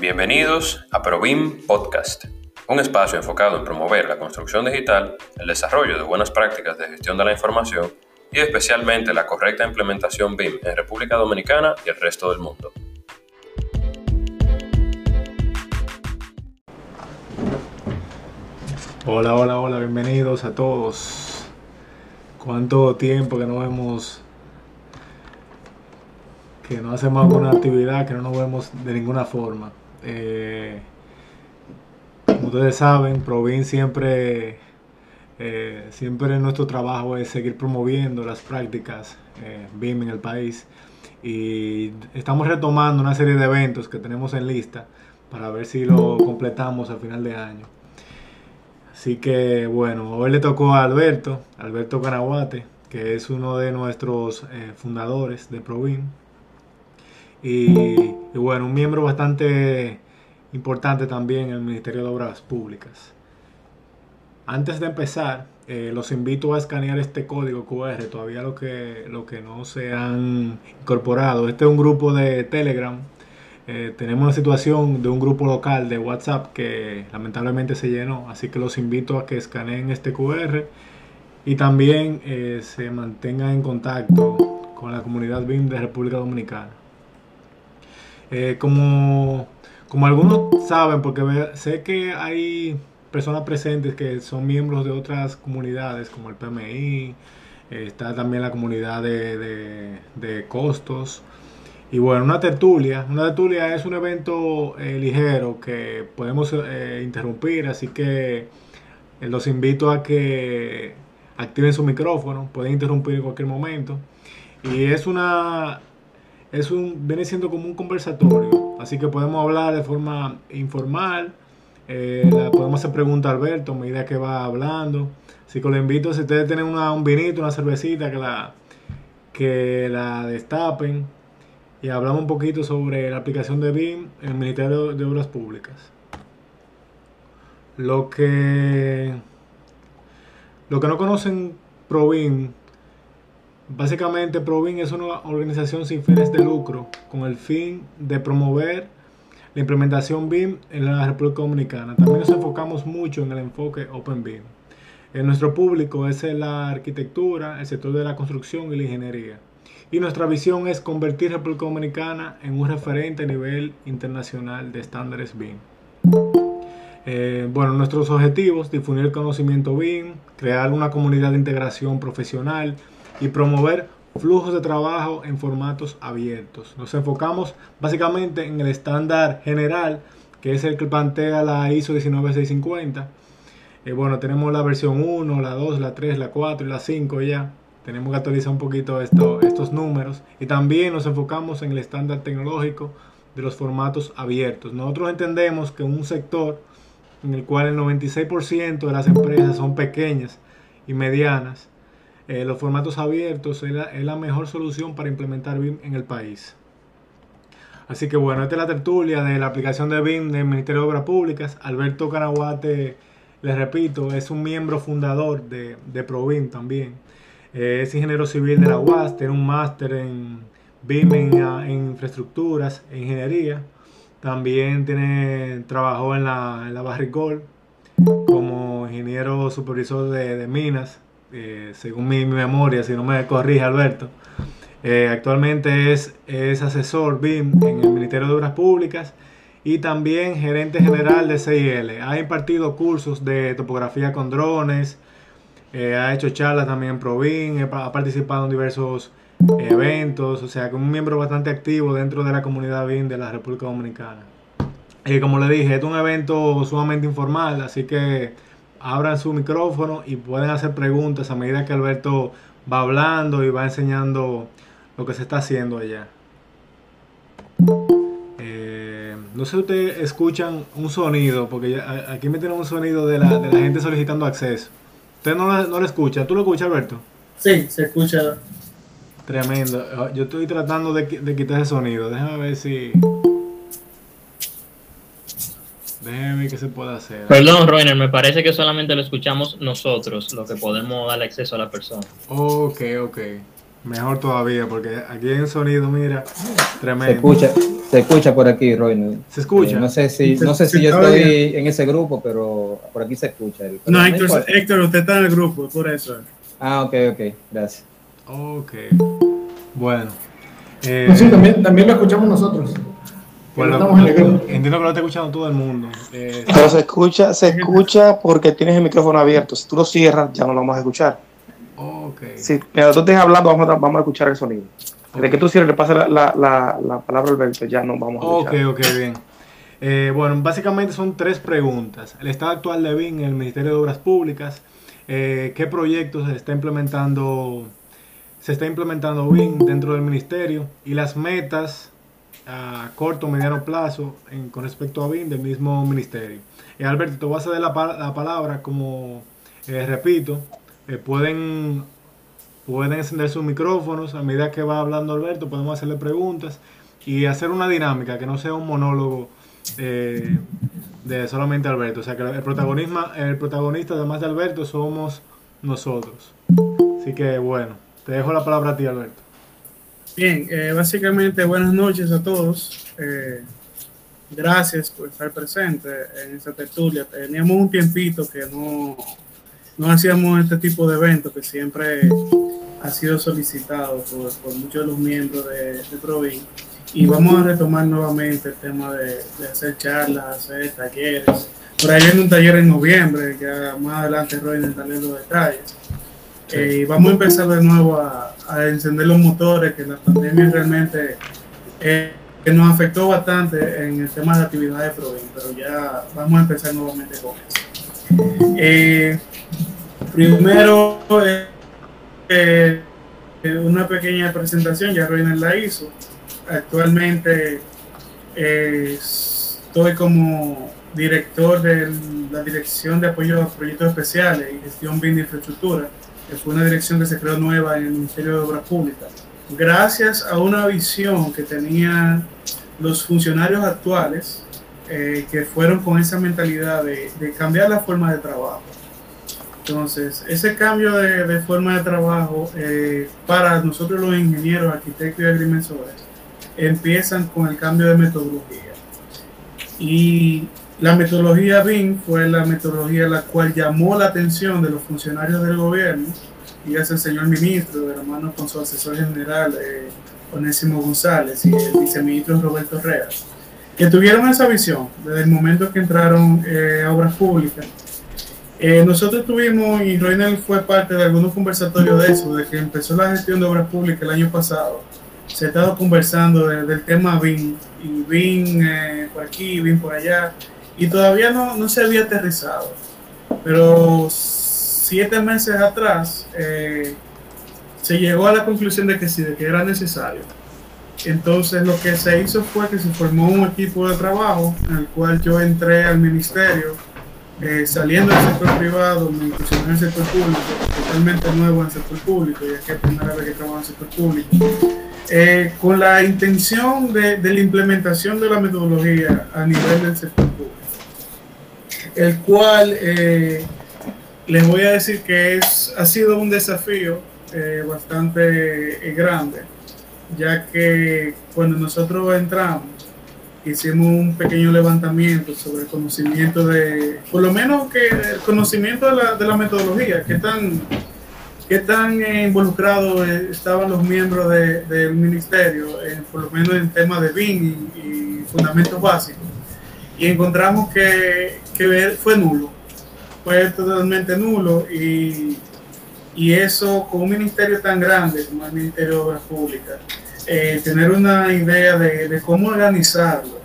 Bienvenidos a ProBIM Podcast, un espacio enfocado en promover la construcción digital, el desarrollo de buenas prácticas de gestión de la información y especialmente la correcta implementación BIM en República Dominicana y el resto del mundo. Hola, hola, hola, bienvenidos a todos. ¿Cuánto tiempo que no vemos, que no hacemos alguna actividad, que no nos vemos de ninguna forma? Eh, como ustedes saben, Provin siempre, eh, siempre nuestro trabajo es seguir promoviendo las prácticas eh, BIM en el país y estamos retomando una serie de eventos que tenemos en lista para ver si lo completamos al final de año. Así que bueno, hoy le tocó a Alberto, Alberto Canaguate, que es uno de nuestros fundadores de Provin. Y, bueno, un miembro bastante importante también en el Ministerio de Obras Públicas. Antes de empezar, eh, los invito a escanear este código QR, todavía lo que, lo que no se han incorporado. Este es un grupo de Telegram eh, tenemos una situación de un grupo local de WhatsApp que lamentablemente se llenó, así que los invito a que escaneen este QR y también eh, se mantengan en contacto con la comunidad BIM de República Dominicana. Eh, como, como algunos saben, porque sé que hay personas presentes que son miembros de otras comunidades como el PMI, está también la comunidad de, de costos, y bueno, una tertulia. Una tertulia es un evento eh, ligero que podemos eh, interrumpir, así que eh, los invito a que activen su micrófono, pueden interrumpir en cualquier momento. Y es una es un viene siendo como un conversatorio, así que podemos hablar de forma informal. podemos hacer preguntas a Alberto a medida que va hablando. Así que los invito, si ustedes tienen una, un vinito, una cervecita, que la, que la destapen y hablamos un poquito sobre la aplicación de BIM en el Ministerio de Obras Públicas. Lo que, lo que no conocen ProBIM, básicamente ProBIM es una organización sin fines de lucro con el fin de promover la implementación BIM en la República Dominicana. También nos enfocamos mucho en el enfoque OpenBIM. En nuestro público es la arquitectura, el sector de la construcción y la ingeniería y nuestra visión es convertir República Dominicana en un referente a nivel internacional de estándares BIM. Eh, bueno, nuestros objetivos, difundir el conocimiento BIM, crear una comunidad de integración profesional y promover flujos de trabajo en formatos abiertos. Nos enfocamos básicamente en el estándar general, que es el que plantea la ISO 19650. Eh, bueno, tenemos la versión 1, la 2, la 3, la 4 y la 5 ya tenemos que actualizar un poquito esto, estos números y también nos enfocamos en el estándar tecnológico de los formatos abiertos. Nosotros entendemos que un sector en el cual el 96% de las empresas son pequeñas y medianas, eh, los formatos abiertos es la, mejor solución para implementar BIM en el país. Así que bueno, esta es la tertulia de la aplicación de BIM del Ministerio de Obras Públicas. Alberto Canaguate, les repito, es un miembro fundador de, de ProBIM también. Eh, es ingeniero civil de la UAS, tiene un máster en BIM en, infraestructuras e ingeniería. También tiene, trabajó en la, en la Barricol como ingeniero supervisor de, minas, eh, según mi, memoria, si no me corrige Alberto. Eh, actualmente es, es asesor BIM en el Ministerio de Obras Públicas y también gerente general de CIL. Ha impartido cursos de topografía con drones, eh, ha hecho charlas también en Provin, ha participado en diversos eventos, o sea, como un miembro bastante activo dentro de la comunidad BIM de la República Dominicana. Y como le dije, es un evento sumamente informal, así que abran su micrófono y pueden hacer preguntas a medida que Alberto va hablando y va enseñando lo que se está haciendo allá. Eh, no sé si ustedes escuchan un sonido, porque aquí me tienen un sonido de la, de la gente solicitando acceso. Usted no, no lo escucha. ¿Tú lo escuchas, Alberto? Sí, se escucha. Tremendo. Yo estoy tratando de, quitar ese sonido. Déjame ver si. Déjame ver qué se puede hacer. Perdón, Roiner, me parece que solamente lo escuchamos nosotros, lo que podemos darle acceso a la persona. Ok, ok. Mejor todavía, porque aquí hay un sonido, mira, tremendo. Se escucha, se escucha por aquí, Roy. ¿Se escucha? Eh, no sé si, no sé si yo estoy en ese grupo, pero por aquí se escucha. no, Héctor, Héctor, usted está en el grupo, por eso. Ah, ok, ok, gracias. Ok, bueno. Eh, sí, también, también lo escuchamos nosotros. Bueno, estamos en el grupo. Entiendo que lo está escuchando todo el mundo. Eh, pero se escucha, se escucha porque tienes el micrófono abierto. Si tú lo cierras, ya no lo vamos a escuchar. Okay. Si mientras tú estés hablando, vamos a, vamos a escuchar el sonido. Desde que tú cierres, le pases la, la, la, la, palabra Alberto, ya no vamos a escuchar. Ok, ok, bien. Eh, bueno, básicamente son tres preguntas. El estado actual de BIN en el Ministerio de Obras Públicas. Eh, ¿Qué proyectos se está implementando se está implementando BIM dentro del ministerio y las metas a corto o mediano plazo con respecto a BIM del mismo ministerio. Y Alberto, te voy a ceder la, la palabra, como eh, repito, eh, pueden, pueden encender sus micrófonos a medida que va hablando Alberto, podemos hacerle preguntas y hacer una dinámica que no sea un monólogo eh, de solamente Alberto. O sea que el, protagonismo, el protagonista, además de Alberto, somos nosotros. Así que bueno, te dejo la palabra a ti, Alberto. Bien, eh, básicamente buenas noches a todos. gracias por estar presente en esta tertulia. Teníamos un tiempito que no no hacíamos este tipo de eventos que siempre ha sido solicitado por, muchos de los miembros de, de Y vamos a retomar nuevamente el tema de, hacer charlas, hacer talleres. Por ahí viene un taller en noviembre, que más adelante Roy entraré los detalles. Vamos a empezar de nuevo a, encender los motores, que la pandemia realmente eh, que nos afectó bastante en el tema de actividades de Provin, pero ya vamos a empezar nuevamente con eso. Eh, Primero, eh, eh, una pequeña presentación, ya Reina la hizo. Actualmente estoy como director de la Dirección de Apoyo a Proyectos Especiales y Gestión de Infraestructura, que fue una dirección que se creó nueva en el Ministerio de Obras Públicas. Gracias a una visión que tenían los funcionarios actuales, que fueron con esa mentalidad de cambiar la forma de trabajo entonces, ese cambio de, forma de trabajo eh, para nosotros los ingenieros, arquitectos y agrimensores empiezan con el cambio de metodología. Y la metodología BIM fue la metodología la cual llamó la atención de los funcionarios del gobierno, y es el señor ministro, de la mano con su asesor general, eh, Onésimo González, y el viceministro Roberto Reas, que tuvieron esa visión desde el momento que entraron eh, a obras públicas eh, nosotros tuvimos, y Reynel fue parte de algunos conversatorios de eso, de que empezó la gestión de obras públicas el año pasado. Se ha estado conversando del tema BIM, y BIM eh, por aquí, BIM por allá, y todavía no, no se había aterrizado. Pero siete meses atrás eh, se llegó a la conclusión de que sí, de que era necesario. Entonces lo que se hizo fue que se formó un equipo de trabajo en el cual yo entré al ministerio eh, saliendo del sector privado, me incursioné en el sector público, totalmente nuevo en el sector público, ya que es la primera vez que trabajo en el sector público, eh, con la intención de, la implementación de la metodología a nivel del sector el cual eh, les voy a decir que es, ha sido un desafío bastante grande, ya que cuando nosotros entramos, hicimos un pequeño levantamiento sobre el conocimiento de, por lo menos que el conocimiento de la, de la metodología, qué tan, qué tan involucrados estaban los miembros del ministerio, por lo menos en temas de BIM y, fundamentos básicos. Y encontramos que, que fue nulo, fue totalmente nulo y, y eso con un ministerio tan grande como el Ministerio de Obras Públicas, eh, tener una idea de, de, cómo organizarlo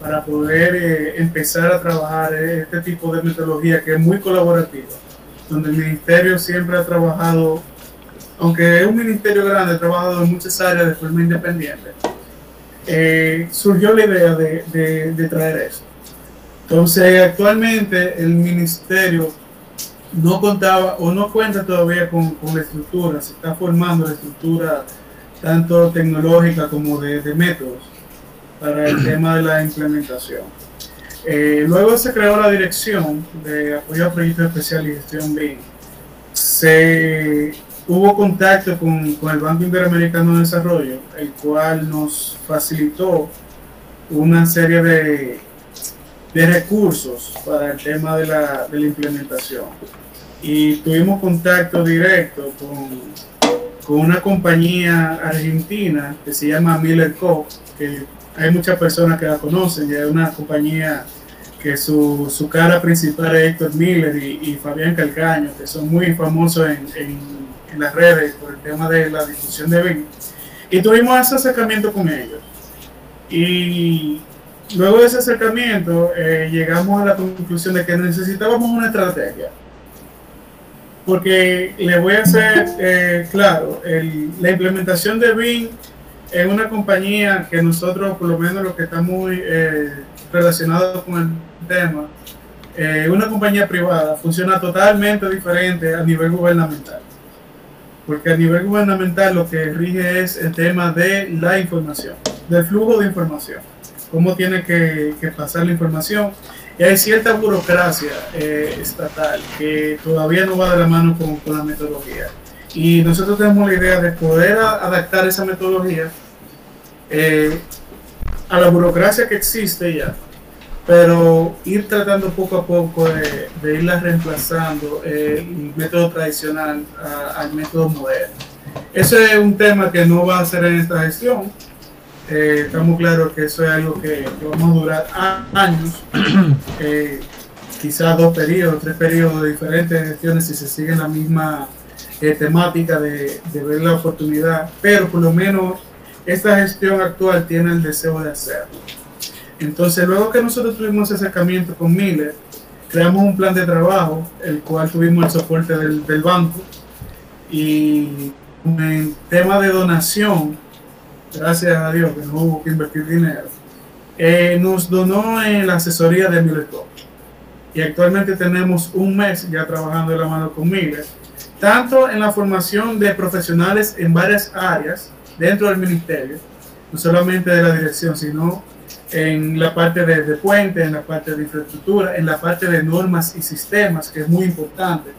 para poder eh, empezar a trabajar este tipo de metodología que es muy colaborativa, donde el ministerio siempre ha trabajado, aunque es un ministerio grande, ha trabajado en muchas áreas de forma independiente. Eh, surgió la idea de, de, traer eso. Entonces, actualmente el ministerio no contaba o no cuenta todavía con, con, la estructura, se está formando la estructura tanto tecnológica como de, de métodos para el tema de la implementación. Eh, luego se creó la dirección de apoyo a proyectos especiales y gestión BIM. Se hubo contacto con, con, el Banco Interamericano de Desarrollo, el cual nos facilitó una serie de, de recursos para el tema de la, de la implementación. Y tuvimos contacto directo con, con una compañía argentina que se llama Miller Co., que hay muchas personas que la conocen, ya es una compañía que su, su, cara principal es Héctor Miller y, y, Fabián Calcaño, que son muy famosos en, en, en, las redes por el tema de la difusión de vino. Y tuvimos ese acercamiento con ellos. Y luego de ese acercamiento eh, llegamos a la conclusión de que necesitábamos una estrategia. Porque le voy a hacer eh, claro, la implementación de BIM en una compañía que nosotros, por lo menos los que estamos eh, relacionados con el tema, eh, una compañía privada funciona totalmente diferente a nivel gubernamental. Porque a nivel gubernamental lo que rige es el tema de la información, del flujo de información, cómo tiene que, que pasar la información. Y hay cierta burocracia eh, estatal que todavía no va de la mano con, con la metodología. Y nosotros tenemos la idea de poder adaptar esa metodología eh, a la burocracia que existe ya, pero ir tratando poco a poco de, de irla reemplazando eh, el método tradicional a, al método moderno. Ese es un tema que no va a ser en esta gestión. Eh, estamos claros que eso es algo que, que vamos a durar años, eh, quizás dos periodos, tres periodos de diferentes gestiones si se sigue la misma eh, temática de, de ver la oportunidad, pero por lo menos esta gestión actual tiene el deseo de hacerlo. Entonces, luego que nosotros tuvimos ese acercamiento con Miller, creamos un plan de trabajo, el cual tuvimos el soporte del, del banco, y en tema de donación, gracias a Dios que no hubo que invertir dinero, eh, nos donó en la asesoría de Miller. Y actualmente tenemos un mes ya trabajando de la mano con Miller, tanto en la formación de profesionales en varias áreas, dentro del ministerio, no solamente de la dirección, sino en la parte de, de puente, en la parte de infraestructura, en la parte de normas y sistemas, que es muy importante,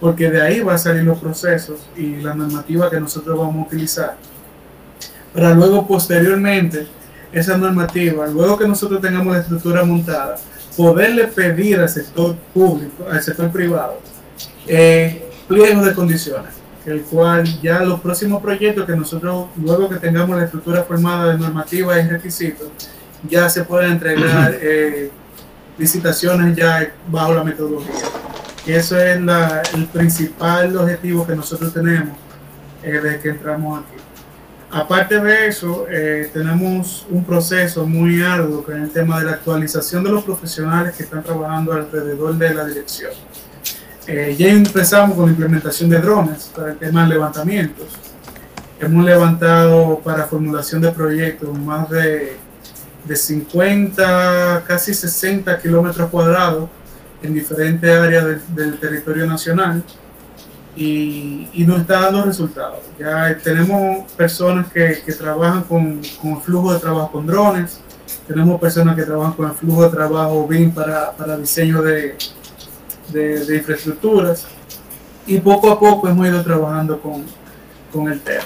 porque de ahí va a salir los procesos y la normativa que nosotros vamos a utilizar. Para luego, posteriormente, esa normativa, luego que nosotros tengamos la estructura montada, poderle pedir al sector público, al sector privado, eh, pliegos de condiciones el cual ya los próximos proyectos que nosotros, luego que tengamos la estructura formada de normativa y requisitos, ya se pueden entregar eh, licitaciones ya bajo la metodología. Y eso es la, el principal objetivo que nosotros tenemos eh, desde que entramos aquí. Aparte de eso, eh, tenemos un proceso muy arduo con el tema de la actualización de los profesionales que están trabajando alrededor de la dirección. Eh, ya empezamos con la implementación de drones para el tema de levantamientos. Hemos levantado para formulación de proyectos más de, de 50, casi 60 kilómetros cuadrados en diferentes áreas del territorio nacional y, y, nos está dando resultados. Ya tenemos personas que, que trabajan con, con flujo de trabajo con drones, tenemos personas que trabajan con el flujo de trabajo BIM para, para diseño de, de, de, infraestructuras y poco a poco hemos ido trabajando con, con el tema.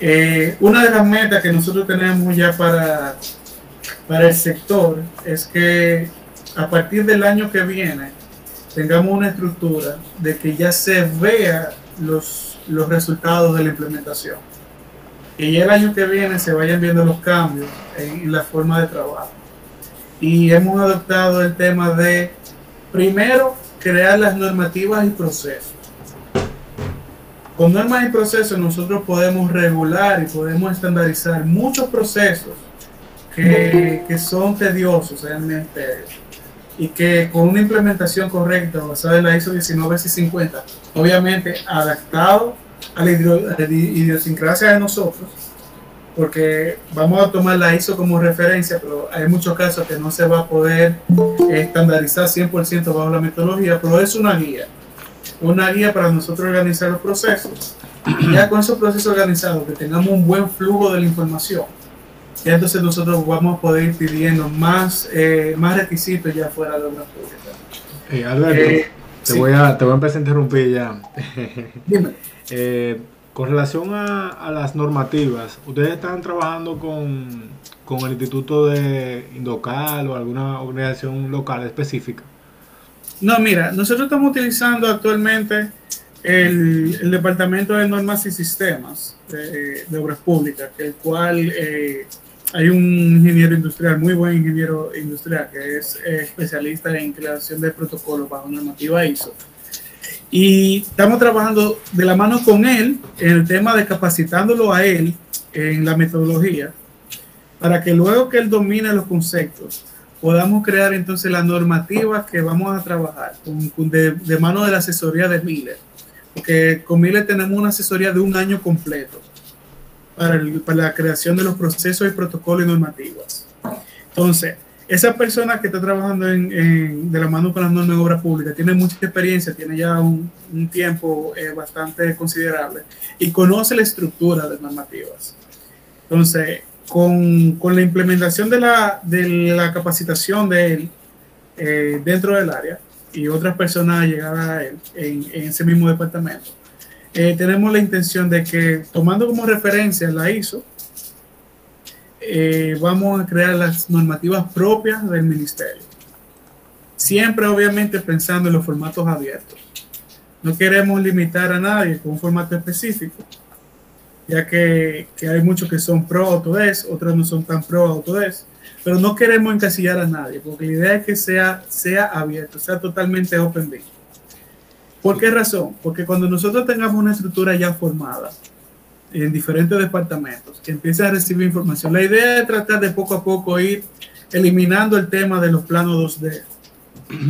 Eh, una de las metas que nosotros tenemos ya para, para el sector es que a partir del año que viene tengamos una estructura de que ya se vea los, los resultados de la implementación. Y el año que viene se vayan viendo los cambios en, en la forma de trabajo. Y hemos adoptado el tema de Primero, crear las normativas y procesos. Con normas y procesos nosotros podemos regular y podemos estandarizar muchos procesos que, que son tediosos en el ministerio y que con una implementación correcta basada en la ISO 19650, obviamente adaptado a la idiosincrasia de nosotros, porque vamos a tomar la ISO como referencia, pero hay muchos casos que no se va a poder estandarizar 100% bajo la metodología, pero es una guía, una guía para nosotros organizar los procesos. Y ya con esos procesos organizados, que tengamos un buen flujo de la información, y entonces nosotros vamos a poder ir pidiendo más, eh, más requisitos ya fuera de obra pública. Eh, Alberto, Eh, Te, voy a, te voy a empezar a interrumpir ya. Dime. Eh, con relación a, a las normativas, ¿ustedes están trabajando con, con el Instituto de Indocal o alguna organización local específica? No, mira, nosotros estamos utilizando actualmente el, el Departamento de Normas y Sistemas de, de Obras Públicas, que el cual eh, hay un ingeniero industrial, muy buen ingeniero industrial, que es eh, especialista en creación de protocolos bajo normativa ISO. Y estamos trabajando de la mano con él en el tema de capacitándolo a él en la metodología, para que luego que él domine los conceptos, podamos crear entonces las normativas que vamos a trabajar con, con de, de mano de la asesoría de Miller. Porque con Miller tenemos una asesoría de un año completo para, el- para la creación de los procesos y protocolos y normativas. Entonces, esa persona que está trabajando en, en- de la mano con las normas de obra pública tiene mucha experiencia, tiene ya un, un tiempo eh, bastante considerable y conoce la estructura de normativas. Entonces, con, con la implementación de la, de la capacitación de él eh, dentro del área y otras personas llegadas a él en, en ese mismo departamento, eh, tenemos la intención de que, tomando como referencia la ISO, eh, vamos a crear las normativas propias del ministerio. Siempre, obviamente, pensando en los formatos abiertos. No queremos limitar a nadie con un formato específico, ya que, que hay muchos que son pro Autodesk, otros no son tan pro Autodesk, pero no queremos encasillar a nadie, porque la idea es que sea, sea abierto, sea totalmente open book. ¿Por qué razón? Porque cuando nosotros tengamos una estructura ya formada en diferentes departamentos que empiecen a recibir información, la idea es tratar de poco a poco ir eliminando el tema de los planos 2D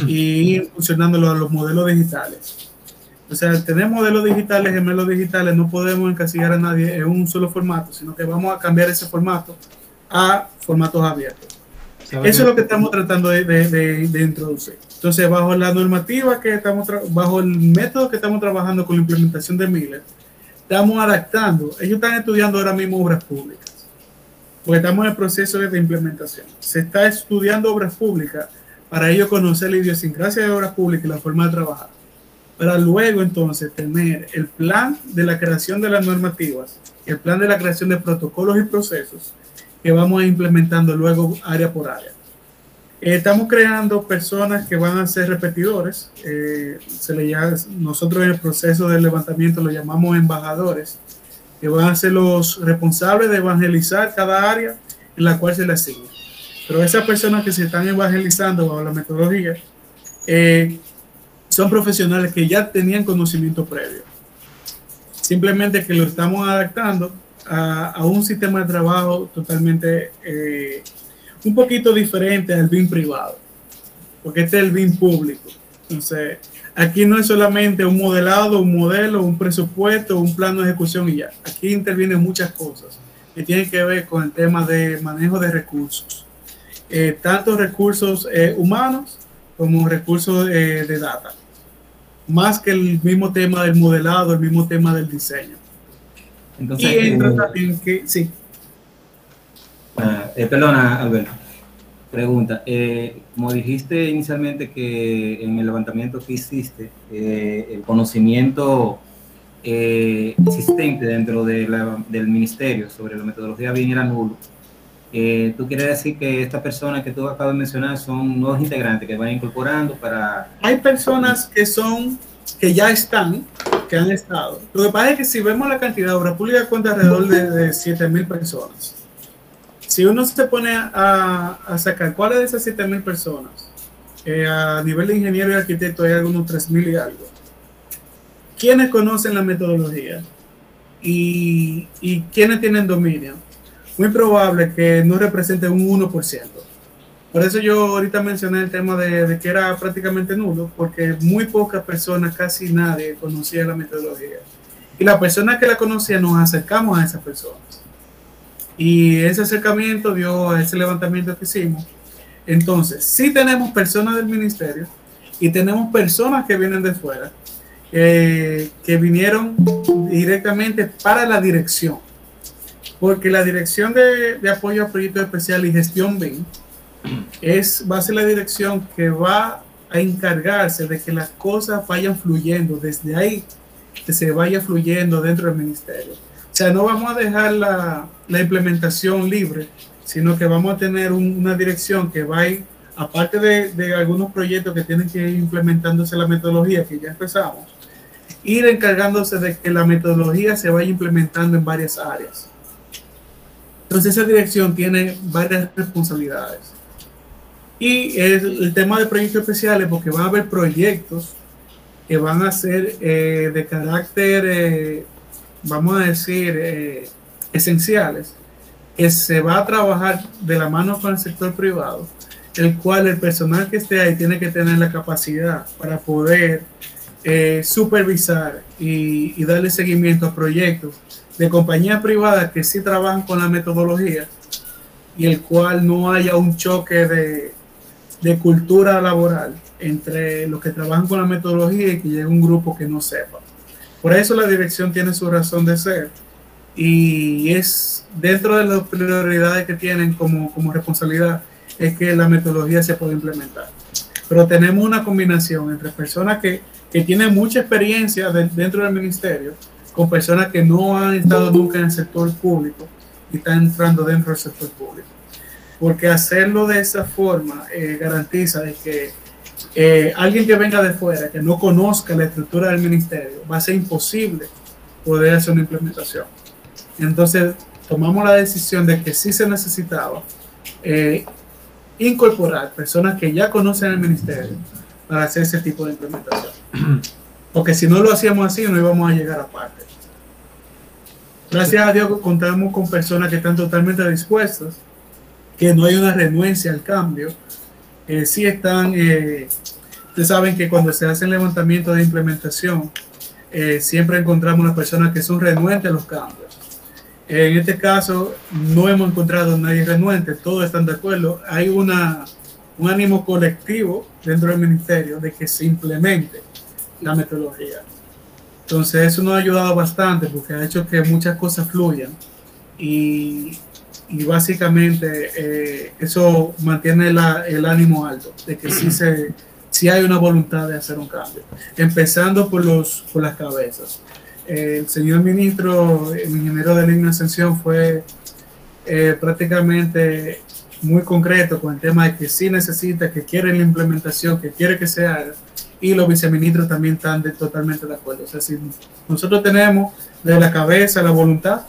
y ir funcionándolo a los modelos digitales. O sea, al tener modelos digitales, gemelos digitales, no podemos encasillar a nadie en un solo formato, sino que vamos a cambiar ese formato a formatos abiertos. ¿Sabes Eso es lo que estamos tratando de, de- de- de introducir. Entonces, bajo la normativa que estamos, bajo el método que estamos trabajando con la implementación de Miller, estamos adaptando. Ellos están estudiando ahora mismo obras públicas, porque estamos en el proceso de implementación. Se está estudiando obras públicas para ellos conocer la idiosincrasia de obras públicas y la forma de trabajar. Para luego entonces tener el plan de la creación de las normativas, el plan de la creación de protocolos y procesos que vamos implementando luego área por área. Eh, estamos creando personas que van a ser repetidores. eh, se le nosotros en el proceso de levantamiento lo llamamos embajadores, que van a ser los responsables de evangelizar cada área en la cual se le asigna. Pero esas personas que se están evangelizando bajo la metodología eh, son profesionales que ya tenían conocimiento previo. Simplemente que lo estamos adaptando a, a un sistema de trabajo totalmente eh, un poquito diferente al BIM privado, porque este es el BIM público. Entonces, aquí no es solamente un modelado, un modelo, un presupuesto, un plano de ejecución y ya. Aquí intervienen muchas cosas que tienen que ver con el tema de manejo de recursos, eh, tanto recursos eh, humanos como recursos eh, de data, más que el mismo tema del modelado, el mismo tema del diseño. Entonces, Y entra eh, también que, sí, Ah, eh, perdona, Alberto. Pregunta. eh, como dijiste inicialmente que en el levantamiento que hiciste, eh, el conocimiento eh, existente dentro de la- del ministerio sobre la metodología bien era nulo. Eh, ¿Tú quieres decir que estas personas que tú acabas de mencionar son nuevos integrantes que van incorporando para... hay personas que son, que ya están, que han estado. Lo que pasa es que si vemos la cantidad obra pública cuenta alrededor de, de 7 mil personas. Si uno se pone a, a sacar cuáles de esas 7 mil personas, eh, a nivel de ingeniero y arquitecto hay algunos 3 mil y algo. ¿Quiénes conocen la metodología? Y, y quiénes tienen dominio? Muy probable que no represente un 1%. Por eso yo ahorita mencioné el tema de, de que era prácticamente nulo, porque muy pocas personas, casi nadie, conocía la metodología. Y las personas que la conocían nos acercamos a esas personas. Y ese acercamiento dio a ese levantamiento que hicimos. Entonces, sí tenemos personas del ministerio y tenemos personas que vienen de fuera, eh, que vinieron directamente para la dirección. Porque la dirección de, apoyo a proyectos especiales y gestión BIM es, va a ser la dirección que va a encargarse de que las cosas vayan fluyendo desde ahí, que se vaya fluyendo dentro del ministerio. No vamos a dejar la, implementación libre, sino que vamos a tener una dirección que va a ir, aparte de, algunos proyectos que tienen que ir implementándose la metodología que ya empezamos, ir encargándose de que la metodología se vaya implementando en varias áreas. Entonces esa dirección tiene varias responsabilidades. Y el, tema de proyectos especiales, porque van a haber proyectos que van a ser eh, de carácter, eh, vamos a decir, eh, esenciales, que se va a trabajar de la mano con el sector privado, el cual el personal que esté ahí tiene que tener la capacidad para poder eh, supervisar y, y, darle seguimiento a proyectos de compañías privadas que sí trabajan con la metodología y el cual no haya un choque de, de cultura laboral entre los que trabajan con la metodología y que llegue un grupo que no sepa. Por eso la dirección tiene su razón de ser y es dentro de las prioridades que tienen como, como responsabilidad es que la metodología se pueda implementar. Pero tenemos una combinación entre personas que, que tienen mucha experiencia de, dentro del ministerio con personas que no han estado nunca en el sector público y están entrando dentro del sector público. Porque hacerlo de esa forma eh, garantiza de que eh, alguien que venga de fuera, que no conozca la estructura del ministerio, va a ser imposible poder hacer una implementación. Entonces, tomamos la decisión de que sí se necesitaba eh, incorporar personas que ya conocen el ministerio para hacer ese tipo de implementación. Porque si no lo hacíamos así, no íbamos a llegar a parte. Gracias a Dios contamos con personas que están totalmente dispuestas, que no hay una renuencia al cambio. Eh, sí están, eh, ustedes saben que cuando se hace el levantamiento de implementación, eh, siempre encontramos unas personas que son renuentes a los cambios. En este caso, no hemos encontrado a nadie renuente, todos están de acuerdo. Hay una, un ánimo colectivo dentro del ministerio de que se implemente la metodología. Entonces, eso nos ha ayudado bastante porque ha hecho que muchas cosas fluyan y, y básicamente eh, eso mantiene la, el ánimo alto de que sí, se, sí hay una voluntad de hacer un cambio, empezando por, los, por las cabezas el señor ministro, el ingeniero de línea ascensión, fue eh, prácticamente muy concreto con el tema de que sí necesita, que quiere la implementación, que quiere que se haga, y los viceministros también están de, totalmente de acuerdo. O sea, si nosotros tenemos de la cabeza la voluntad,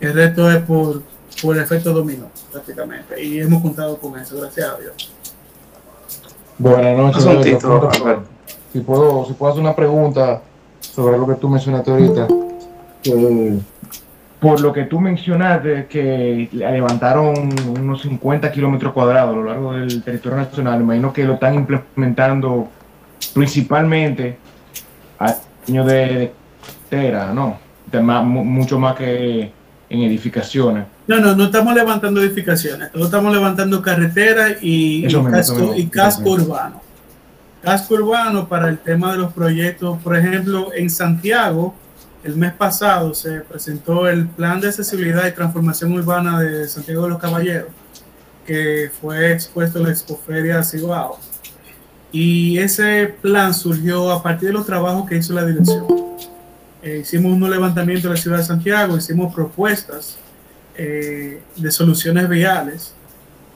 el resto es por, por efecto dominó, prácticamente, y hemos contado con eso, gracias a Dios. Buenas noches. si, puedo, si puedo hacer una pregunta sobre lo que tú mencionaste ahorita. Eh, por lo que tú mencionaste, que levantaron unos 50 kilómetros cuadrados a lo largo del territorio nacional, imagino que lo están implementando principalmente a año de tera, ¿no? De más, mucho más que en edificaciones. No, no, no estamos levantando edificaciones, estamos levantando carreteras y, y, casco, y casco urbano casco urbano para el tema de los proyectos. Por ejemplo, en Santiago, el mes pasado se presentó el Plan de Accesibilidad y Transformación Urbana de Santiago de los Caballeros, que fue expuesto en la Expoferia Cibao. Y ese plan surgió a partir de los trabajos que hizo la dirección. Eh, hicimos un levantamiento en la ciudad de Santiago, hicimos propuestas eh, de soluciones viales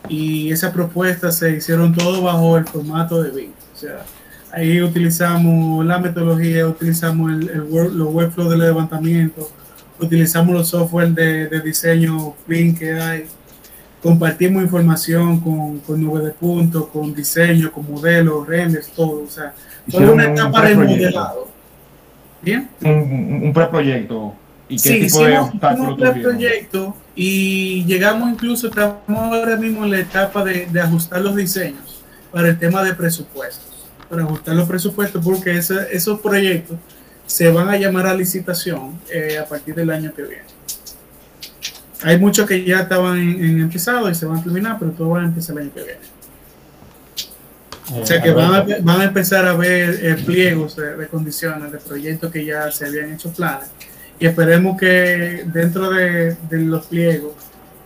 y esas propuestas se hicieron todo bajo el formato de BIM. O sea, ahí utilizamos la metodología, utilizamos el, el los workflows de levantamiento, utilizamos los software de, de diseño BIM que hay, compartimos información con, con nube de puntos, con diseño, con modelos, renders, todo. O sea, toda una etapa de modelado. ¿Bien? Un, un preproyecto. ¿Y qué sí, tipo hicimos, de un preproyecto y llegamos incluso, estamos ahora mismo en la etapa de, de ajustar los diseños para el tema de presupuestos, para ajustar los presupuestos, porque ese, esos proyectos se van a llamar a licitación eh, a partir del año que viene. Hay muchos que ya estaban en, en empezado y se van a terminar, pero todos van a empezar el año que viene. O sea que van a, van a empezar a ver eh, pliegos de, de, condiciones de proyectos que ya se habían hecho planes y esperemos que dentro de, de los pliegos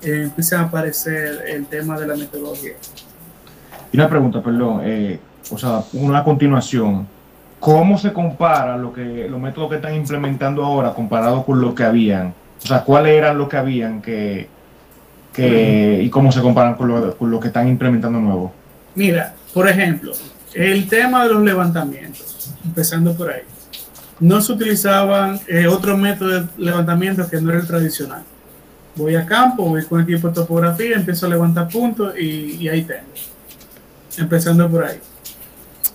eh, empiece a aparecer el tema de la metodología. Y una pregunta, perdón. Eh, o sea, una continuación, ¿cómo se compara lo que, los métodos que están implementando ahora comparado con lo que habían? O sea, ¿cuáles eran los que habían que, que, y cómo se comparan con lo, con lo que están implementando nuevo? Mira, por ejemplo, el tema de los levantamientos, empezando por ahí. No se utilizaban eh, otros métodos de levantamiento que no era el tradicional. Voy a campo, voy con equipo de topografía, empiezo a levantar puntos y, ahí tengo. Empezando por ahí.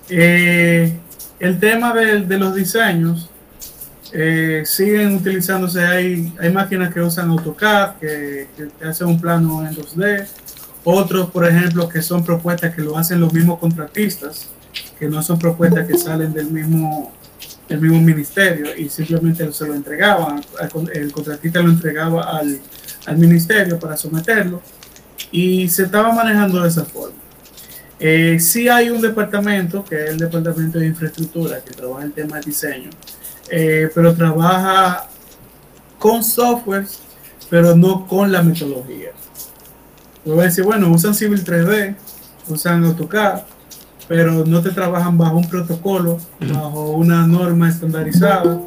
Eh, el tema de, los diseños eh, siguen utilizándose. Hay, hay máquinas que usan AutoCAD, que, que hacen un plano en 2D. Otros, por ejemplo, que son propuestas que lo hacen los mismos contratistas, que no son propuestas que salen del mismo, del mismo ministerio y simplemente se lo entregaban. El contratista lo entregaba al, al ministerio para someterlo y se estaba manejando de esa forma. Eh, sí hay un departamento, que es el departamento de infraestructura, que trabaja el tema de diseño, eh, pero trabaja con softwares, pero no con la metodología. Voy a decir, bueno, usan Civil 3D, usan AutoCAD, pero no te trabajan bajo un protocolo, bajo una norma estandarizada,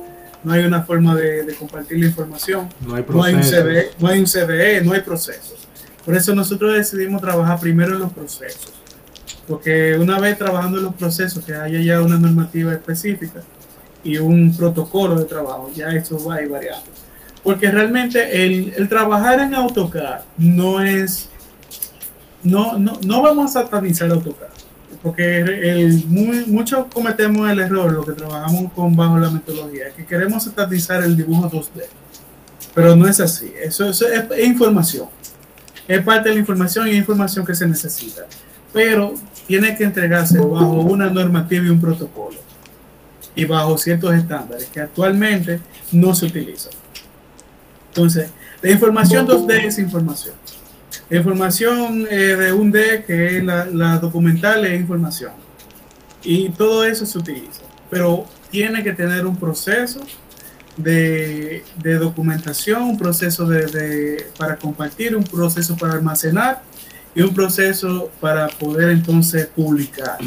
no hay una forma de, de compartir la información, No hay no hay, un. CDE, no hay un CDE, no hay procesos. Por eso nosotros decidimos trabajar primero en los procesos, porque una vez trabajando en los procesos, que haya ya una normativa específica y un protocolo de trabajo, ya eso va a ir variando. Porque realmente el, el trabajar en AutoCAD no es, no, no, no vamos a satanizar AutoCAD, porque el, muy, muchos cometemos el error, lo que trabajamos con bajo la metodología, que queremos satanizar el dibujo 2D, pero no es así, eso, eso es, es información, es parte de la información y es información que se necesita, pero tiene que entregarse bajo una normativa y un protocolo y bajo ciertos estándares que actualmente no se utilizan. Entonces, la información 2D es información. Información eh, de un D, que es la, la documental, es información. Y todo eso se utiliza. Pero tiene que tener un proceso de, de documentación, un proceso de, de- para compartir, un proceso para almacenar y un proceso para poder entonces publicar.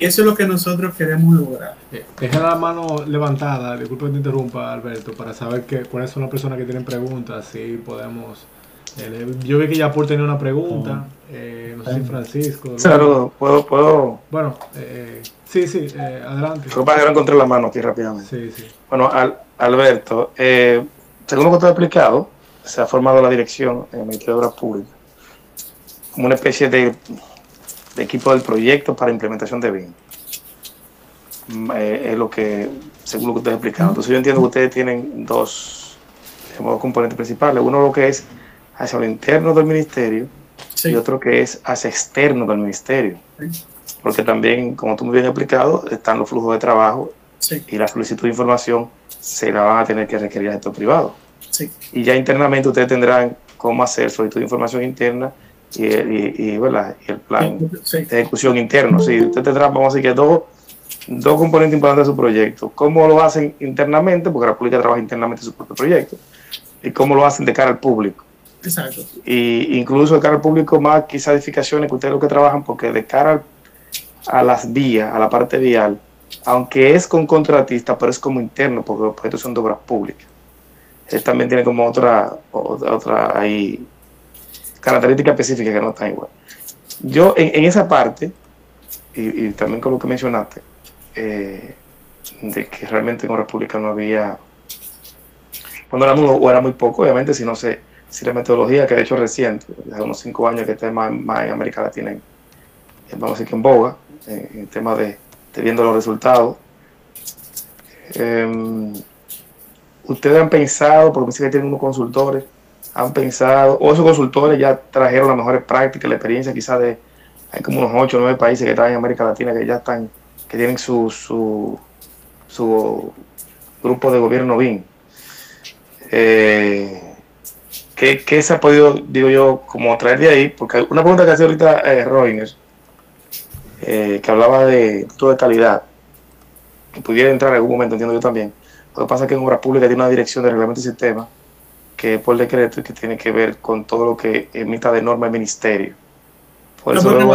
Eso es lo que nosotros queremos lograr. Eh, Deja la mano levantada, disculpe que te interrumpa, Alberto, para saber que, cuáles son las personas que tienen preguntas, si podemos... eh, yo vi que Yapur tenía una pregunta, eh, no sé si Francisco... Saludos, puedo, puedo. Bueno, eh, sí, sí, eh, adelante. Lo que pasa encontré la mano aquí rápidamente. Sí, sí. Bueno, Al- Alberto, eh, según lo que te he explicado, se ha formado la dirección en el Ministerio de Obras Públicas como una especie de, de equipo del proyecto para implementación de BIM. Mm, eh, es lo que, según lo que ustedes explicaron. Entonces yo entiendo que ustedes tienen dos, digamos, dos componentes principales. Uno lo que es hacia lo interno del ministerio Sí, y otro que es hacia externo del ministerio. Sí. Porque también, como tú muy bien has explicado, están los flujos de trabajo sí, y la solicitud de información se la van a tener que requerir a sector privado. Y ya internamente ustedes tendrán cómo hacer solicitud de información interna y, y, y, y el plan de ejecución interno. Sí, usted tendrá, vamos a decir que dos, dos componentes importantes de su proyecto. Cómo lo hacen internamente, porque la pública trabaja internamente su propio proyecto, y cómo lo hacen de cara al público. Exacto. Y incluso de cara al público más quizás edificaciones que ustedes lo que trabajan, porque de cara a las vías, a la parte vial, aunque es con contratista, pero es como interno, porque los proyectos son de obras públicas. Él también tiene como otra, otra, ahí, característica específica que no está igual. Yo en, esa parte, y, y también con lo que mencionaste, eh, de que realmente en obras públicas no había, cuando era muy, o era muy poco, obviamente, si no se, si la metodología, que de hecho es reciente, hace unos cinco años que está más, en América Latina, vamos a decir que en boga, en, en tema de, viendo los resultados. Em, Ustedes han pensado, porque dice que tienen unos consultores, han pensado, o esos consultores ya trajeron las mejores prácticas, la experiencia quizás de, hay como unos 8 o 9 países que están en América Latina que ya están, que tienen su, su, su grupo de gobierno BIM. Eh, ¿qué, qué se ha podido, digo yo, como traer de ahí? Porque una pregunta que hacía ahorita eh, Reuters, eh, que hablaba de todo de calidad, que pudiera entrar en algún momento, entiendo yo también. Lo que pasa es que en Obras Públicas tiene una dirección de reglamento y sistema que es por decreto y que tiene que ver con todo lo que emita de norma el ministerio. Por eso lo,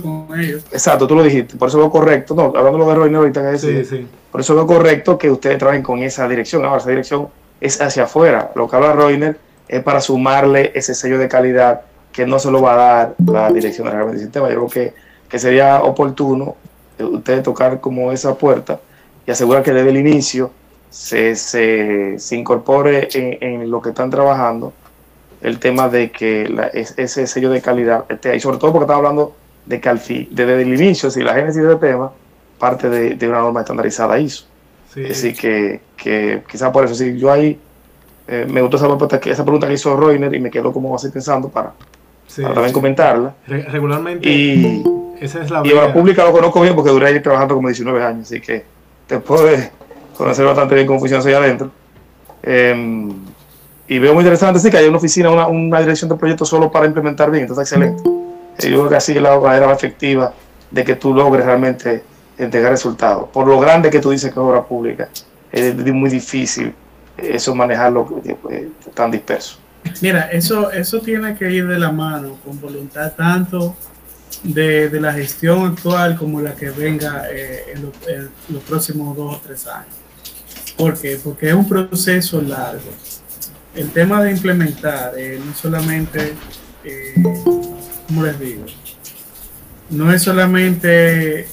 con ellos. Exacto, tú lo dijiste, por eso lo correcto, no, hablando de Roiner ahorita que sí, sí. por eso lo correcto que ustedes trabajen con esa dirección. Ahora, esa dirección es hacia afuera. Lo que habla Roiner es para sumarle ese sello de calidad que no se lo va a dar la dirección del sistema. Yo creo que, que sería oportuno ustedes tocar como esa puerta y asegurar que desde el inicio se, se, se incorpore en, en, lo que están trabajando el tema de que ese sello de calidad esté ahí, sobre todo porque estamos hablando de que al fin, desde el inicio, si la génesis del tema parte de, de una norma estandarizada ISO. Así que, que quizás por eso, si yo ahí eh, me gustó esa pregunta, esa pregunta que hizo Reiner y me quedo como así pensando para, también comentarla. regularmente. Y, esa es la y la pública lo conozco bien porque duré ahí trabajando como 19 años, así que te puedes conocer bastante bien cómo funciona eso allá adentro. Em, y veo muy interesante, sí, que hay una oficina, una, una dirección de proyectos solo para implementar bien, entonces excelente. Yo creo que así es la manera más efectiva de que tú logres realmente entregar resultados. Por lo grande que tú dices que es obra pública, es muy difícil eso manejarlo eh, tan disperso. Mira, eso, eso tiene que ir de la mano con voluntad tanto de, de la gestión actual como la que venga eh, en, los próximos dos o tres años. ¿Por qué? Porque es un proceso largo. El tema de implementar eh, no solamente, eh, ¿cómo les digo? No es solamente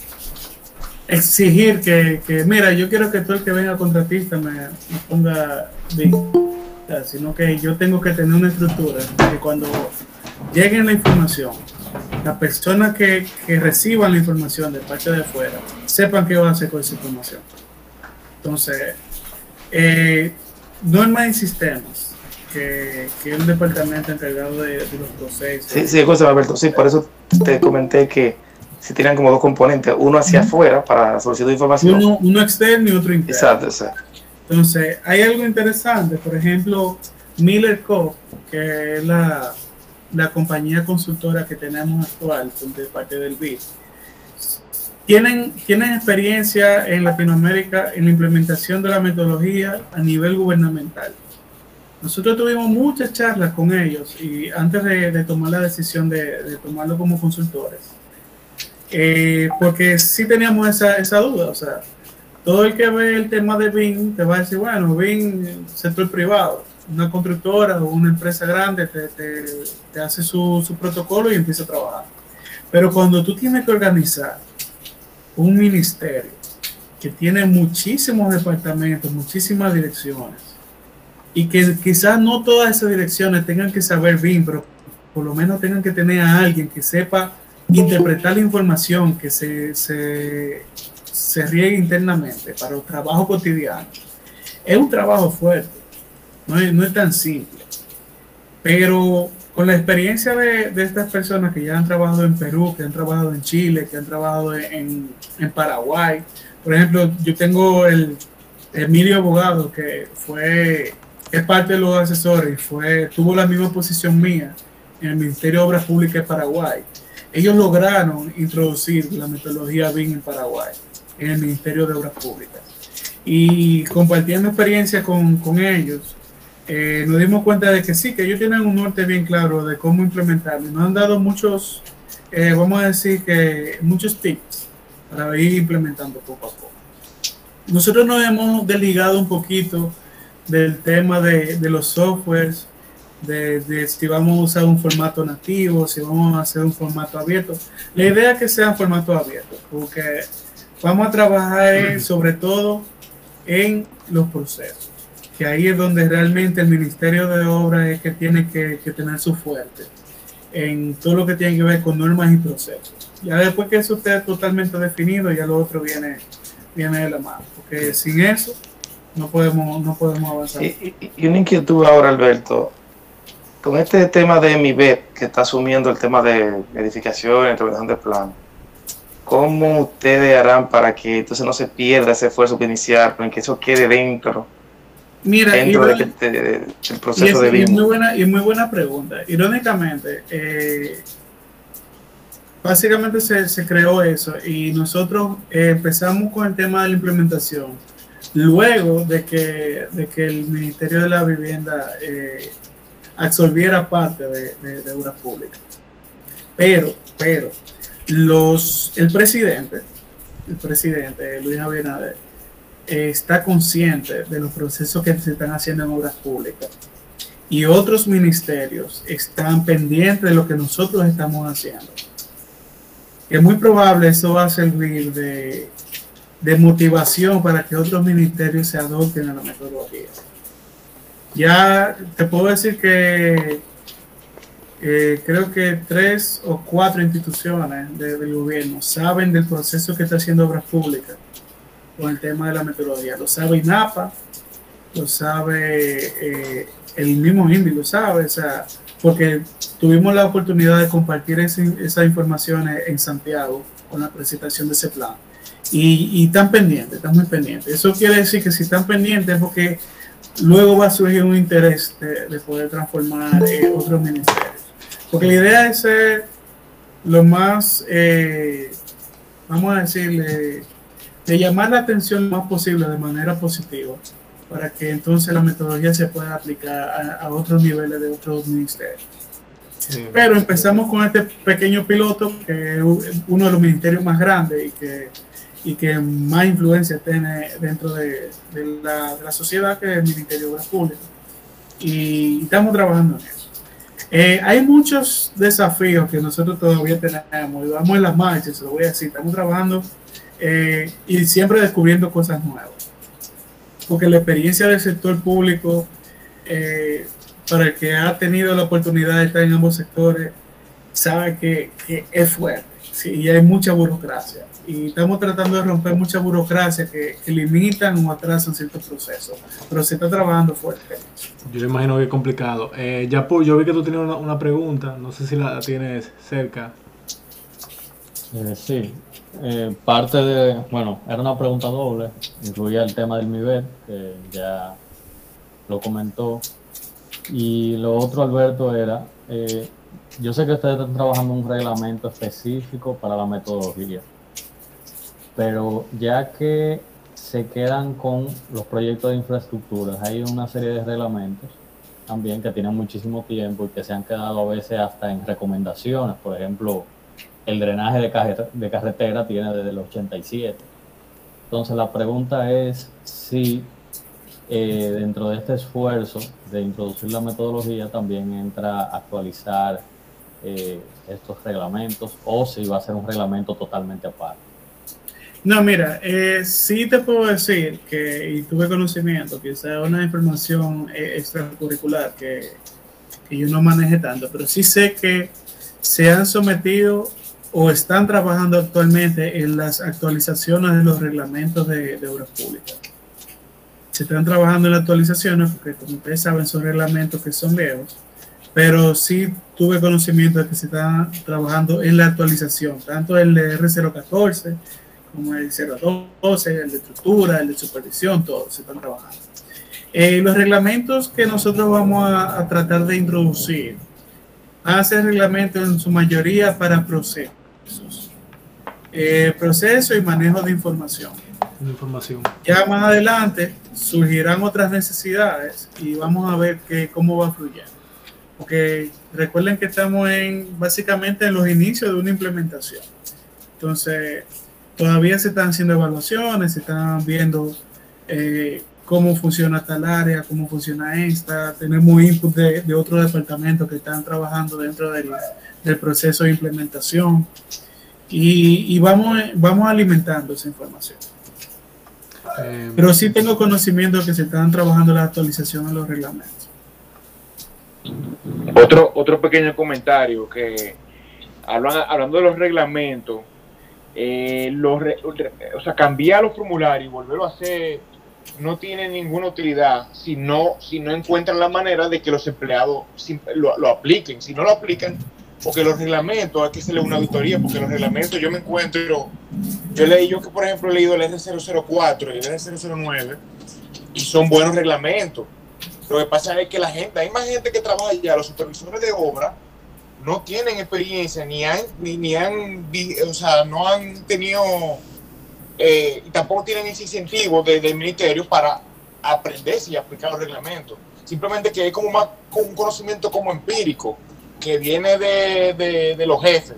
exigir que, que, mira, yo quiero que todo el que venga contratista me, ponga sino que yo tengo que tener una estructura que cuando llegue la información, la persona que, que reciba la información de parte de afuera, sepan qué va a hacer con esa información. Entonces, eh, no hay sistemas que, que un departamento encargado de, los procesos. Sí, sí, José Alberto, sí, por eso te comenté que se tienen como dos componentes, uno hacia afuera para solicitud de información. Uno, uno externo y otro interno. Exacto, exacto. Entonces, hay algo interesante, por ejemplo, Miller Co., que es la, la compañía consultora que tenemos actual de parte del BID, tienen, tienen experiencia en Latinoamérica en la implementación de la metodología a nivel gubernamental. Nosotros tuvimos muchas charlas con ellos y antes de, tomar la decisión de, de tomarlo como consultores eh, porque sí teníamos esa, esa duda, o sea, todo el que ve el tema de BIM te va a decir, bueno, BIM, sector privado, una constructora o una empresa grande te, te, te hace su, su, protocolo y empieza a trabajar. Pero cuando tú tienes que organizar un ministerio que tiene muchísimos departamentos, muchísimas direcciones, y que quizás no todas esas direcciones tengan que saber BIM, pero por lo menos tengan que tener a alguien que sepa interpretar la información que se, se, se riegue internamente para el trabajo cotidiano es un trabajo fuerte, no es, no es tan simple. Pero con la experiencia de, de, estas personas que ya han trabajado en Perú, que han trabajado en Chile, que han trabajado en, en Paraguay, por ejemplo, yo tengo el Emilio Abogado, que fue, es parte de los asesores, fue, tuvo la misma posición mía en el Ministerio de Obras Públicas de Paraguay ellos lograron introducir la metodología BIM en Paraguay, en el Ministerio de Obras Públicas. Y compartiendo experiencia con, con ellos, eh, nos dimos cuenta de que sí, que ellos tienen un norte bien claro de cómo implementarlo. Nos han dado muchos, eh, vamos a decir que muchos tips para ir implementando poco a poco. Nosotros nos hemos desligado un poquito del tema de, de los softwares de, si vamos a usar un formato nativo, si vamos a hacer un formato abierto. La idea es que sea un formato abierto, porque vamos a trabajar sobre todo en los procesos, que ahí es donde realmente el Ministerio de Obras es que tiene que, tener su fuerte, en todo lo que tiene que ver con normas y procesos. Ya después que eso esté totalmente definido, ya lo otro viene, viene de la mano, porque sin eso no podemos, no podemos avanzar. Y, y una inquietud ahora, Alberto, con este tema de mi BEP, que está asumiendo el tema de edificación, intervención de plan, ¿cómo ustedes harán para que entonces no se pierda ese esfuerzo que iniciaron, que eso quede dentro, Mira, dentro de, este, del proceso de vida? Y muy buena, y muy buena pregunta. Irónicamente, eh, básicamente se, se, creó eso y nosotros eh, empezamos con el tema de la implementación luego de que, de que el Ministerio de la Vivienda eh, absorbiera parte de, de, obras públicas. Pero, pero, los, el presidente, el presidente Luis Abinader, está consciente de los procesos que se están haciendo en obras públicas y otros ministerios están pendientes de lo que nosotros estamos haciendo. Es muy probable eso va a servir de, de motivación para que otros ministerios se adopten a la metodología. Ya te puedo decir que eh, creo que tres o cuatro instituciones del gobierno saben del proceso que está haciendo Obras Públicas con el tema de la metodología. Lo sabe INAPA, lo sabe eh, el mismo INVI, lo sabe, o sea, porque tuvimos la oportunidad de compartir esa información en Santiago con la presentación de ese plan. Y, están pendientes, están muy pendientes. Eso quiere decir que si están pendientes porque luego va a surgir un interés de, poder transformar eh, otros ministerios. Porque la idea es ser lo más, eh, vamos a decirle, de llamar la atención lo más posible de manera positiva para que entonces la metodología se pueda aplicar a, otros niveles de otros ministerios. Pero empezamos con este pequeño piloto, que es uno de los ministerios más grandes y que, y que más influencia tiene dentro de, la, sociedad, que el Ministerio de Obras Públicas. Y estamos trabajando en eso. Eh, hay muchos desafíos que nosotros todavía tenemos y vamos en las marchas, se lo voy a decir, estamos trabajando eh, y siempre descubriendo cosas nuevas. Porque la experiencia del sector público, eh, para el que ha tenido la oportunidad de estar en ambos sectores, sabe que, es fuerte ¿sí? y hay mucha burocracia. Y estamos tratando de romper mucha burocracia que, limitan o atrasan ciertos procesos, pero se está trabajando fuerte. Yo me imagino que es complicado. Eh, ya yo vi que tú tenías una, una, pregunta, no sé si la tienes cerca. Eh, sí, eh, parte de, bueno, era una pregunta doble, incluía el tema del nivel, que ya lo comentó. Y lo otro, Alberto, era, eh, yo sé que ustedes están trabajando un reglamento específico para la metodología, pero ya que se quedan con los proyectos de infraestructura, hay una serie de reglamentos también que tienen muchísimo tiempo y que se han quedado a veces hasta en recomendaciones, por ejemplo, el drenaje de, de carretera tiene desde el 87. Entonces la pregunta es si eh, dentro de este esfuerzo de introducir la metodología también entra a actualizar eh, estos reglamentos o si va a ser un reglamento totalmente aparte. No, mira, eh, sí te puedo decir que, y tuve conocimiento, sea una información eh, extracurricular que, que yo no maneje tanto, pero sí sé que se han sometido o están trabajando actualmente en las actualizaciones de los reglamentos de, obras públicas. Se están trabajando en las actualizaciones porque, como ustedes saben, son reglamentos que son viejos, pero sí tuve conocimiento de que se está trabajando en la actualización, tanto el de R014 como el 012, el de estructura, el de supervisión, todos se están trabajando. Eh, los reglamentos que nosotros vamos a, a tratar de introducir ser reglamentos en su mayoría para procesos eh, proceso y manejo de información. información. Ya más adelante surgirán otras necesidades y vamos a ver que, cómo va a fluir. Porque recuerden que estamos en básicamente en los inicios de una implementación. Entonces, todavía se están haciendo evaluaciones, se están viendo eh, cómo funciona tal área, cómo funciona esta. Tenemos input de, de otros departamentos que están trabajando dentro del, del proceso de implementación y, vamos, vamos alimentando esa información. Eh, Pero sí tengo conocimiento de que se están trabajando la actualización de los reglamentos. Otro, otro pequeño comentario que hablando de los reglamentos, eh, los, o sea, cambiar los formularios y volverlo a hacer no tiene ninguna utilidad si no, si no encuentran la manera de que los empleados lo, lo apliquen. Si no lo aplican, porque los reglamentos, hay que hacerle una auditoría, porque los reglamentos yo me encuentro, yo leí, yo que por ejemplo he leído el R004 y el R009 y son buenos reglamentos. Lo que pasa es que la gente, hay más gente que trabaja allá, los supervisores de obra no tienen experiencia, ni han, ni, han, o sea, no han tenido, eh, tampoco tienen ese incentivo del ministerio para aprenderse y aplicar los reglamentos. Simplemente que hay como más un conocimiento como empírico que viene de, de, los jefes,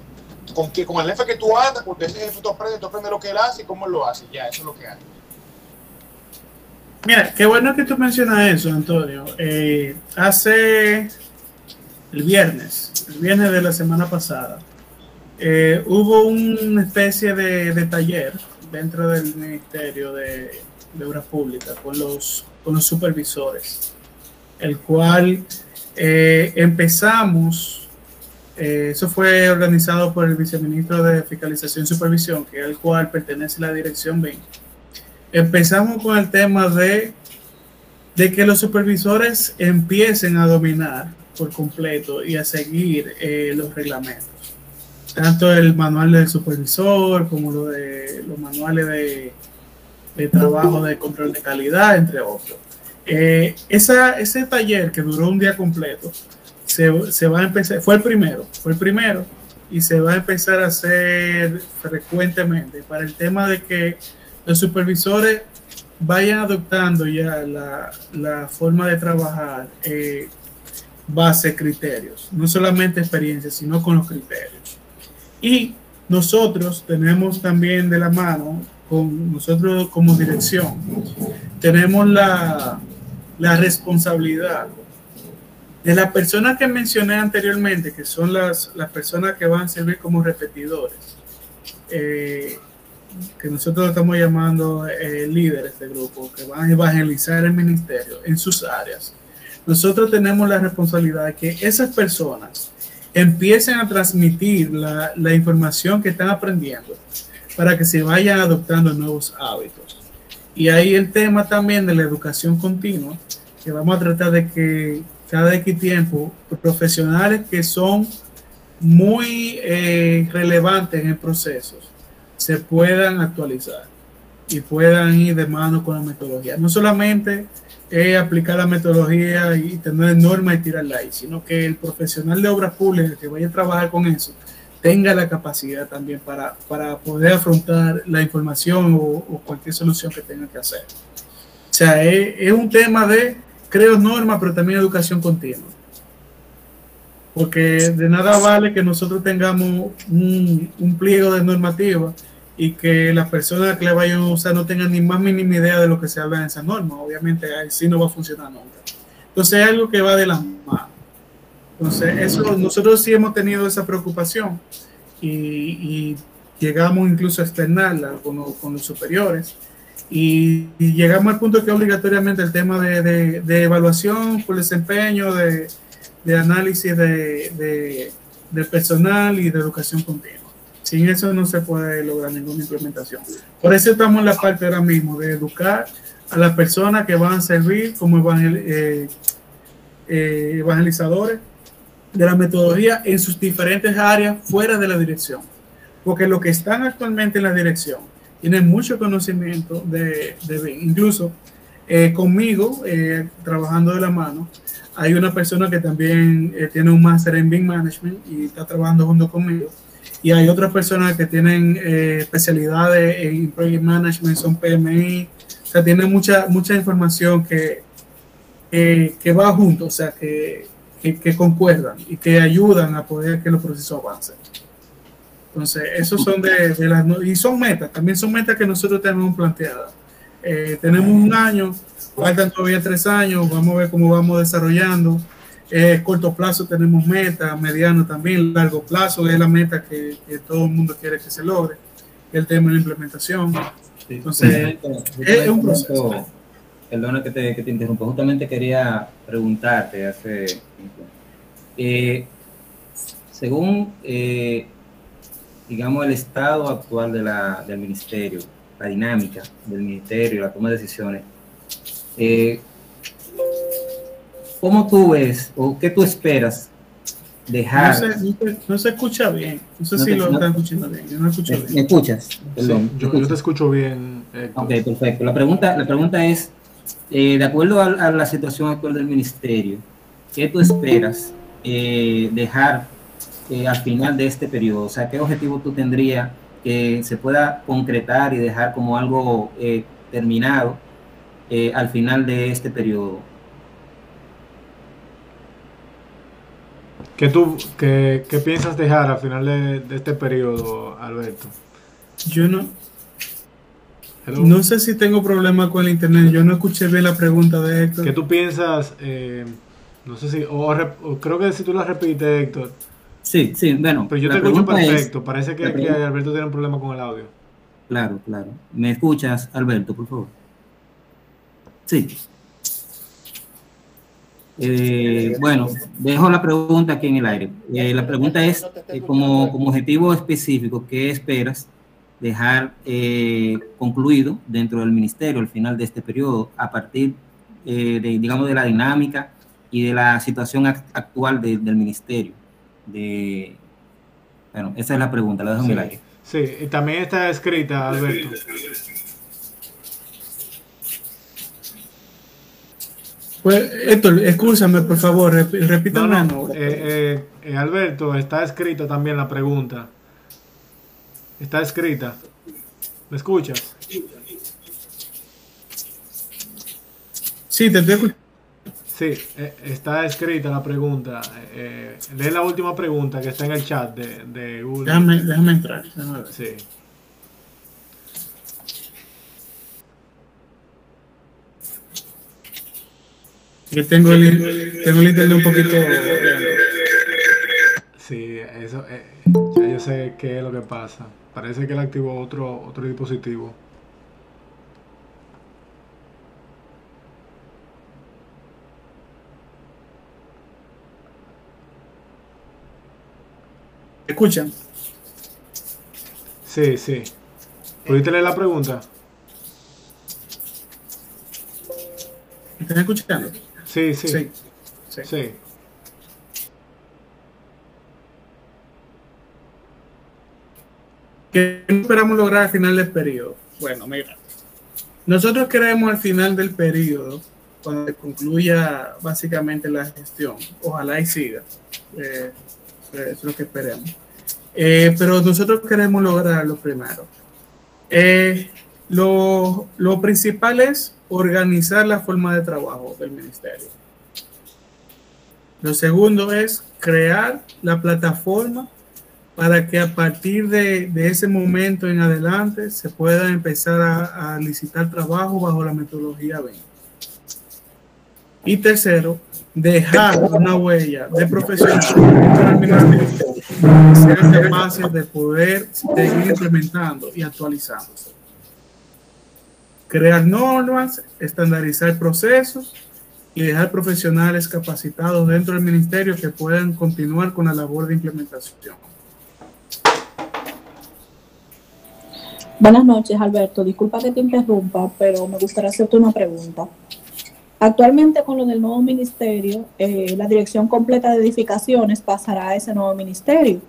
con, que, con el jefe que tú andas, porque ese jefe tú aprendes, tú aprendes lo que él hace y cómo lo hace, ya, eso es lo que hay. Mira, qué bueno que tú mencionas eso, Antonio. Eh, hace el viernes, el viernes de la semana pasada, eh, hubo una especie de, taller dentro del Ministerio de, Obras Públicas con los, con los supervisores, el cual eh, empezamos, eso fue organizado por el viceministro de Fiscalización y Supervisión, al cual pertenece la Dirección 20. Empezamos con el tema de, de que los supervisores empiecen a dominar por completo y a seguir los reglamentos tanto el manual del supervisor como lo de, los manuales de, de trabajo de control de calidad, entre otros. Eh, ese taller que duró un día completo, se, se, va a empezar, fue el primero, fue el primero, y se va a empezar a hacer frecuentemente para el tema de que los supervisores vayan adoptando ya la, la forma de trabajar eh, base criterios, no solamente experiencia, sino con los criterios. Y nosotros tenemos también de la mano, con nosotros como dirección, tenemos la, la responsabilidad de las personas que mencioné anteriormente, que son las, las personas que van a servir como repetidores, eh, que nosotros estamos llamando eh, líderes de grupo, que van a evangelizar el ministerio en sus áreas. Nosotros tenemos la responsabilidad de que esas personas empiecen a transmitir la, la, información que están aprendiendo para que se vayan adoptando nuevos hábitos. Y ahí el tema también de la educación continua, que vamos a tratar de que cada X tiempo profesionales que son muy eh, relevantes en procesos se puedan actualizar y puedan ir de mano con la metodología. No solamente es aplicar la metodología y tener normas y tirarla ahí, sino que el profesional de obras públicas que vaya a trabajar con eso tenga la capacidad también para, para poder afrontar la información o, cualquier solución que tenga que hacer. O sea, es, un tema de, creo, normas, pero también educación continua. Porque de nada vale que nosotros tengamos un, un pliego de normativa y que las personas que le vayan a usar no tengan ni más mínima idea de lo que se habla en esa norma. Obviamente así no va a funcionar nunca. Entonces es algo que va de la mano. Entonces eso, nosotros sí hemos tenido esa preocupación y, llegamos incluso a externarla con, con los superiores y, llegamos al punto que obligatoriamente el tema de, de, evaluación por desempeño, de, de análisis de, de personal y de educación continua. Sin eso no se puede lograr ninguna implementación. Por eso estamos en la parte ahora mismo de educar a las personas que van a servir como eh, eh, evangelizadores de la metodología en sus diferentes áreas fuera de la dirección. Porque los que están actualmente en la dirección tienen mucho conocimiento de, de Incluso eh, conmigo, trabajando de la mano, hay una persona que también tiene un máster en BIM Management y está trabajando junto conmigo y hay otras personas que tienen eh, especialidades en Project Management, son PMI, o sea, tienen mucha, mucha información que, que va junto, o sea, que, que, concuerdan y que ayudan a poder que los procesos avancen. Entonces, esos son de, de, las... Y son metas, también son metas que nosotros tenemos planteadas. Eh, tenemos un año, faltan todavía tres años, vamos a ver cómo vamos desarrollando. Eh, corto plazo tenemos meta, mediano también, largo plazo es la meta que, todo el mundo quiere que se logre, el tema de la implementación. Entonces, es un proceso. Perdona que te, que te interrumpa, justamente quería preguntarte hace eh, según, eh, digamos, el estado actual de la, del ministerio, la dinámica del ministerio, la toma de decisiones, eh, ¿Cómo tú ves o qué tú esperas dejar? No se, escucha bien. No sé si lo están escuchando bien. Yo no escucho ¿Me, bien. ¿Me escuchas? yo, te escucho bien. Ok, perfecto. La pregunta, la pregunta es, eh, de acuerdo a, la situación actual del ministerio, ¿qué tú esperas eh, dejar eh, al final de este periodo? O sea, ¿qué objetivo tú tendrías que se pueda concretar y dejar como algo terminado al final de este periodo? ¿Qué, tú, qué, qué piensas dejar al final de, de este periodo, Alberto? Yo no, no sé si tengo problema con el internet. Yo no escuché bien la pregunta de Héctor. ¿Qué tú piensas? Eh, no sé si. O, creo que si tú la repites, Héctor. Sí, sí, bueno. Pero yo te escucho perfecto. Parece que, Alberto tiene un problema con el audio. Claro, claro. ¿Me escuchas, Alberto, por favor? Sí. Eh, bueno, dejo la pregunta aquí en el aire. Eh, la pregunta es, como, como objetivo específico, ¿qué esperas dejar eh, concluido dentro del ministerio al final de este periodo, a partir eh, de, digamos, de la dinámica y de la situación actual del ministerio. De, bueno, esa es la pregunta, la dejo en el aire. Sí, y también está escrita, Alberto. Pues, Héctor, escúchame, por favor, repítame. No, eh, Alberto, está escrita también la pregunta. Está escrita. ¿Me escuchas? Sí, te estoy Sí, eh, está escrita la pregunta. Eh, lee la última pregunta que está en el chat de, de Google. Déjame, déjame entrar. Déjame ver. Sí. Yo tengo el, tengo el internet un poquito. Sí, eso. Eh, ya yo sé qué es lo que pasa. Parece que él activó otro, otro dispositivo. ¿Escuchan? Sí, sí. ¿Pudiste leer la pregunta? ¿Están escuchando? Sí, sí. Sí. sí. ¿Qué esperamos lograr al final del periodo? Bueno, mira, nosotros queremos al final del periodo, cuando concluya básicamente la gestión, ojalá y siga, eh, es lo que esperemos. Eh, pero nosotros queremos lograr lo primero. Eh, lo, lo principal es organizar la forma de trabajo del ministerio. Lo segundo es crear la plataforma para que a partir de, ese momento en adelante se pueda empezar a, licitar trabajo bajo la metodología 20. Y tercero, dejar una huella de profesionales que sean capaces de poder seguir implementando y actualizándose. Crear normas, estandarizar procesos y dejar profesionales capacitados dentro del ministerio que puedan continuar con la labor de implementación. Buenas noches, Alberto. Disculpa que te interrumpa, pero me gustaría hacerte una pregunta. Actualmente, con lo del nuevo ministerio, eh, la dirección completa de edificaciones pasará a ese nuevo ministerio.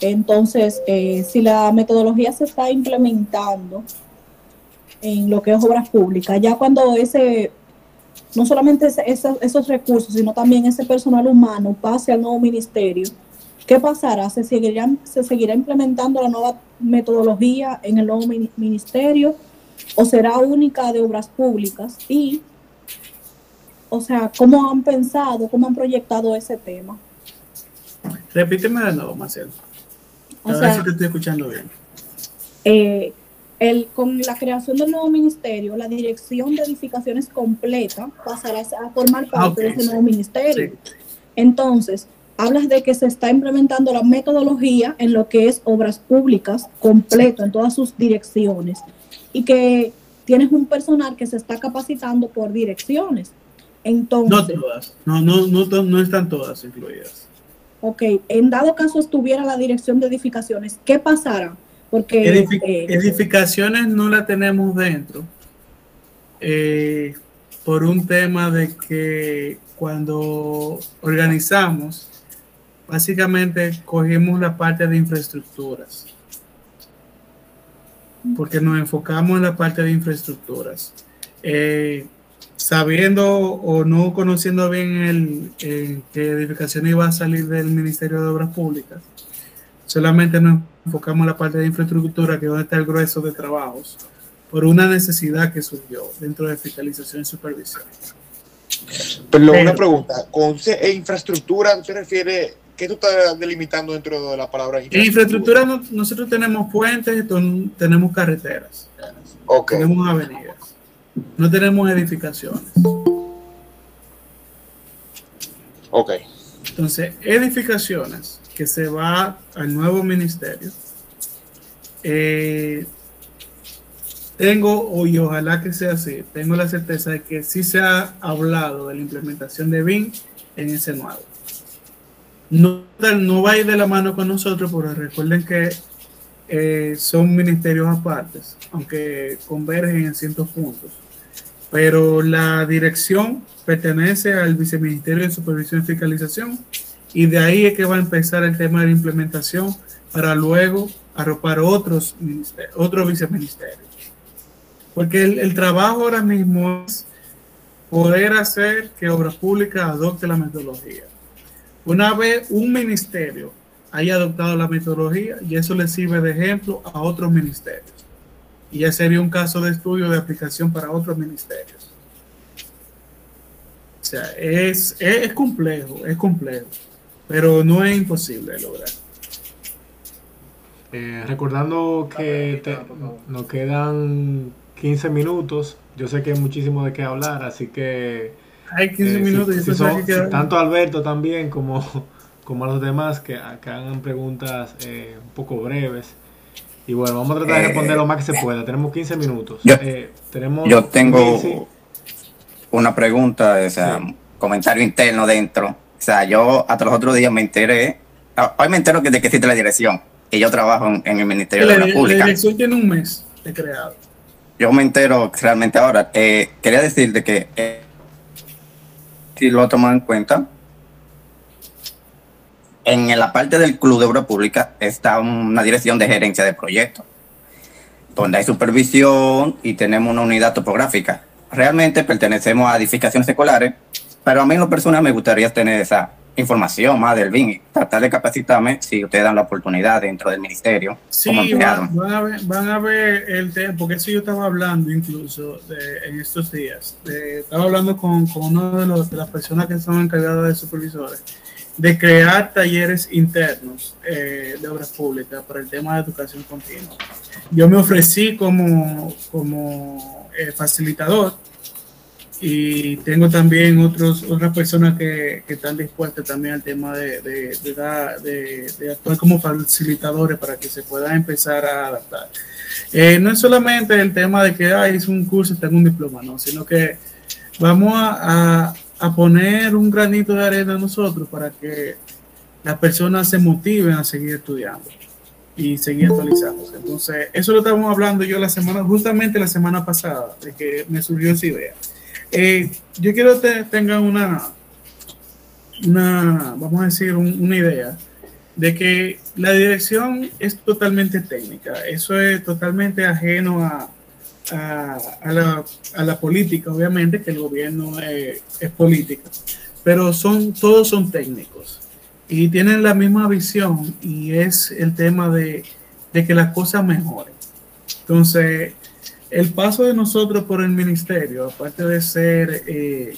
Entonces, eh, si la metodología se está implementando en lo que es obras públicas, ya cuando ese, no solamente esos recursos, sino también ese personal humano pase al nuevo ministerio, ¿Qué pasará? ¿Se seguirá, ¿Se seguirá implementando la nueva metodología en el nuevo ministerio o será única de obras públicas? Y, o sea, ¿cómo han pensado, cómo han proyectado ese tema? Repíteme de nuevo, Marcelo. A ver si te estoy escuchando bien. Eh, el, con la creación del nuevo ministerio, la dirección de edificaciones completa pasará a formar parte de ese nuevo ministerio. Entonces, hablas de que se está implementando la metodología en lo que es obras públicas completo en todas sus direcciones y que tienes un personal que se está capacitando por direcciones. Entonces, no todas, no, no, no, no están todas incluidas. Ok, en dado caso estuviera la dirección de edificaciones, ¿qué pasará? Porque eh, edificaciones no la tenemos dentro eh, por un tema de que cuando organizamos básicamente cogimos la parte de infraestructuras, porque nos enfocamos en la parte de infraestructuras. Eh, sabiendo o no conociendo bien el, que edificación iba a salir del Ministerio de Obras Públicas, solamente nos enfocamos en la parte de infraestructura, que es donde está el grueso de trabajos, por una necesidad que surgió dentro de fiscalización y supervisión. Pero una pregunta, con e infraestructura, ¿se refiere ¿Qué tú estás delimitando dentro de la palabra infraestructura? infraestructura nosotros tenemos puentes, tenemos carreteras, tenemos avenidas, no tenemos edificaciones. Ok. Entonces, edificaciones que se va al nuevo ministerio. Eh, tengo, y ojalá que sea así, tengo la certeza de que sí se ha hablado de la implementación de BIM en ese nuevo. No, va a ir de la mano con nosotros, pero recuerden que eh, son ministerios apartes, aunque convergen en cientos puntos. Pero la dirección pertenece al Viceministerio de Supervisión y Fiscalización y de ahí es que va a empezar el tema de la implementación para luego arropar otros, otros viceministerios. Porque el, trabajo ahora mismo es poder hacer que Obras Públicas adopte la metodología. Una vez un ministerio haya adoptado la metodología y eso le sirve de ejemplo a otros ministerios. Y ya sería un caso de estudio de aplicación para otros ministerios. O sea, es, es, complejo, es complejo, pero no es imposible lograr. Eh, recordando que nos quedan 15 minutos, yo sé que hay muchísimo de qué hablar, así que hay 15 eh, minutos. tanto Alberto también como, como los demás que, hagan preguntas eh, un poco breves. Y bueno, vamos a tratar de responder lo más que se pueda. Tenemos 15 minutos. Yo, eh, tenemos yo tengo una pregunta, o sea, comentario interno dentro. O sea, yo hasta los otros días me enteré, ah, hoy me entero de que existe la dirección, y yo trabajo en, el Ministerio de la Pública. La dirección tiene un mes de creado. Yo me entero realmente ahora. quería decir de que si lo tomado en cuenta, en la parte del Club de Obra Pública está una dirección de gerencia de proyectos, donde hay supervisión y tenemos una unidad topográfica. Realmente pertenecemos a edificaciones escolares, pero a mí en lo personal me gustaría tener esa información más del BIN tratar de capacitarme si ustedes dan la oportunidad dentro del ministerio. Sí, van, a ver, van a ver el tema, porque eso yo estaba hablando incluso en estos días. estaba hablando con, con uno de, los, de, las personas que son encargadas de supervisores de crear talleres internos eh, de obras públicas para el tema de educación continua. Yo me ofrecí como, como eh, facilitador y tengo también otros, otras personas que, que están dispuestas también al tema de, de, de, actuar como facilitadores para que se pueda empezar a adaptar. Eh, no es solamente el tema de que hay un curso y tengo un diploma, no, sino que vamos a, a, poner un granito de arena nosotros para que las personas se motiven a seguir estudiando y seguir actualizándose. Entonces, eso lo estábamos hablando yo la semana, justamente la semana pasada, de que me surgió esa idea. Eh, yo quiero que tengan una, una, vamos a decir, una idea de que la dirección es totalmente técnica. Eso es totalmente ajeno a, a, la, a la, política, obviamente, que el gobierno es, es política, pero son, todos son técnicos y tienen la misma visión y es el tema de, de que las cosas mejoren. Entonces, el paso de nosotros por el ministerio, aparte de ser eh,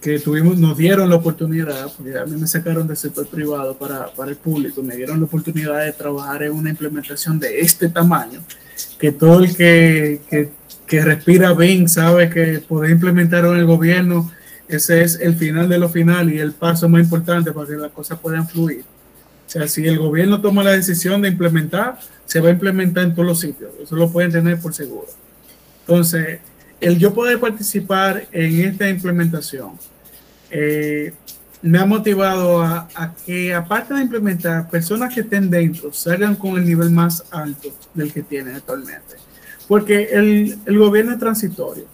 que tuvimos, nos dieron la oportunidad, porque a mí me sacaron del sector privado para, para, el público, me dieron la oportunidad de trabajar en una implementación de este tamaño, que todo el que, que, que respira bien sabe que poder implementar en el gobierno, ese es el final de lo final y el paso más importante para que las cosas puedan fluir. O sea, si el gobierno toma la decisión de implementar, se va a implementar en todos los sitios. Eso lo pueden tener por seguro. Entonces, el yo poder participar en esta implementación eh, me ha motivado a, que, aparte de implementar, personas que estén dentro salgan con el nivel más alto del que tienen actualmente. Porque el, el gobierno es transitorio.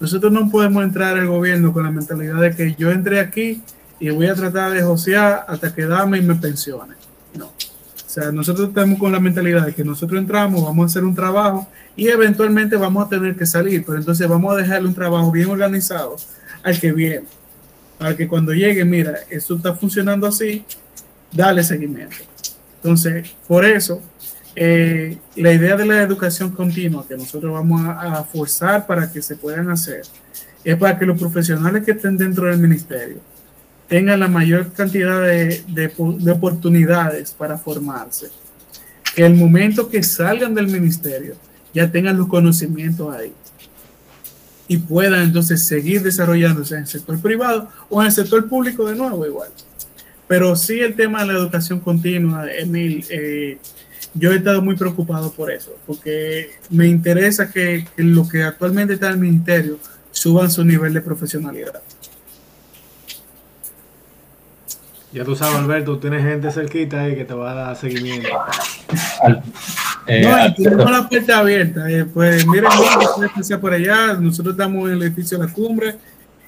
Nosotros no podemos entrar al gobierno con la mentalidad de que yo entré aquí y voy a tratar de josear hasta que dame y me pensione. No. O sea, nosotros estamos con la mentalidad de que nosotros entramos, vamos a hacer un trabajo y eventualmente vamos a tener que salir, pero entonces vamos a dejarle un trabajo bien organizado al que viene, para que cuando llegue, mira, esto está funcionando así, dale seguimiento. Entonces, por eso, eh, la idea de la educación continua que nosotros vamos a, a forzar para que se puedan hacer es para que los profesionales que estén dentro del ministerio tengan la mayor cantidad de, de, de oportunidades para formarse. Que el momento que salgan del ministerio ya tengan los conocimientos ahí y puedan entonces seguir desarrollándose en el sector privado o en el sector público de nuevo igual. Pero sí el tema de la educación continua, Emil, eh, yo he estado muy preocupado por eso, porque me interesa que, que lo que actualmente está en el ministerio suban su nivel de profesionalidad. Ya tú sabes, Alberto, tienes gente cerquita ahí que te va a dar seguimiento. Eh, no, tenemos la puerta abierta. Eh, pues miren, por allá. Nosotros estamos en el edificio de la cumbre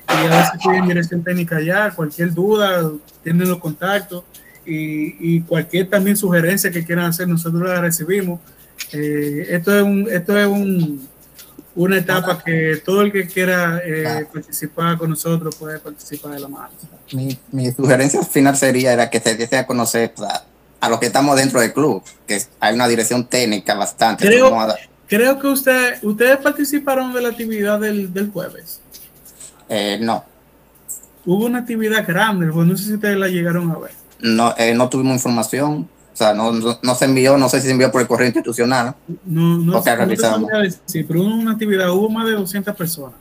y a veces tienen dirección técnica allá. Cualquier duda, tienen los contactos y, y, cualquier también sugerencia que quieran hacer, nosotros la recibimos. Eh, esto es un, esto es un, una etapa que todo el que quiera eh, participar con nosotros puede participar de la mano. Mi, mi sugerencia final sería era que se diese a conocer a, a los que estamos dentro del club, que hay una dirección técnica bastante. Creo, creo que usted, ustedes participaron de la actividad del, del jueves. Eh, no. Hubo una actividad grande, pues no sé si ustedes la llegaron a ver. No, eh, no tuvimos información. O sea, no, no, no, se envió, no sé si se envió por el correo institucional. No, no, realizamos. Sí, pero hubo una actividad, hubo más de 200 personas.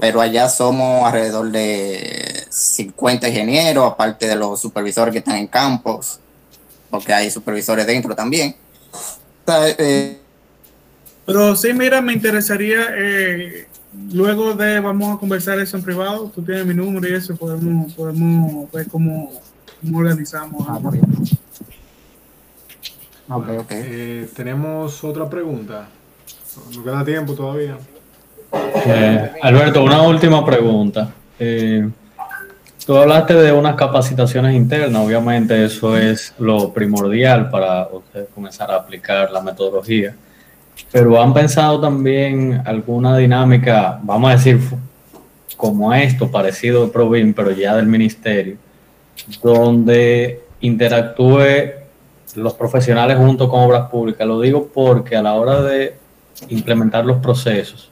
Pero allá somos alrededor de 50 ingenieros, aparte de los supervisores que están en campos, porque hay supervisores dentro también. O sea, eh, pero sí, mira, me interesaría, eh, luego de, vamos a conversar eso en privado, tú tienes mi número y eso, podemos, podemos ver cómo, cómo organizamos. Ah, Okay, okay. Eh, tenemos otra pregunta. No queda tiempo todavía. Eh, Alberto, una última pregunta. Eh, tú hablaste de unas capacitaciones internas, obviamente eso es lo primordial para usted comenzar a aplicar la metodología, pero han pensado también alguna dinámica, vamos a decir, como esto, parecido a Provin, pero ya del ministerio, donde interactúe los profesionales junto con obras públicas. Lo digo porque a la hora de implementar los procesos,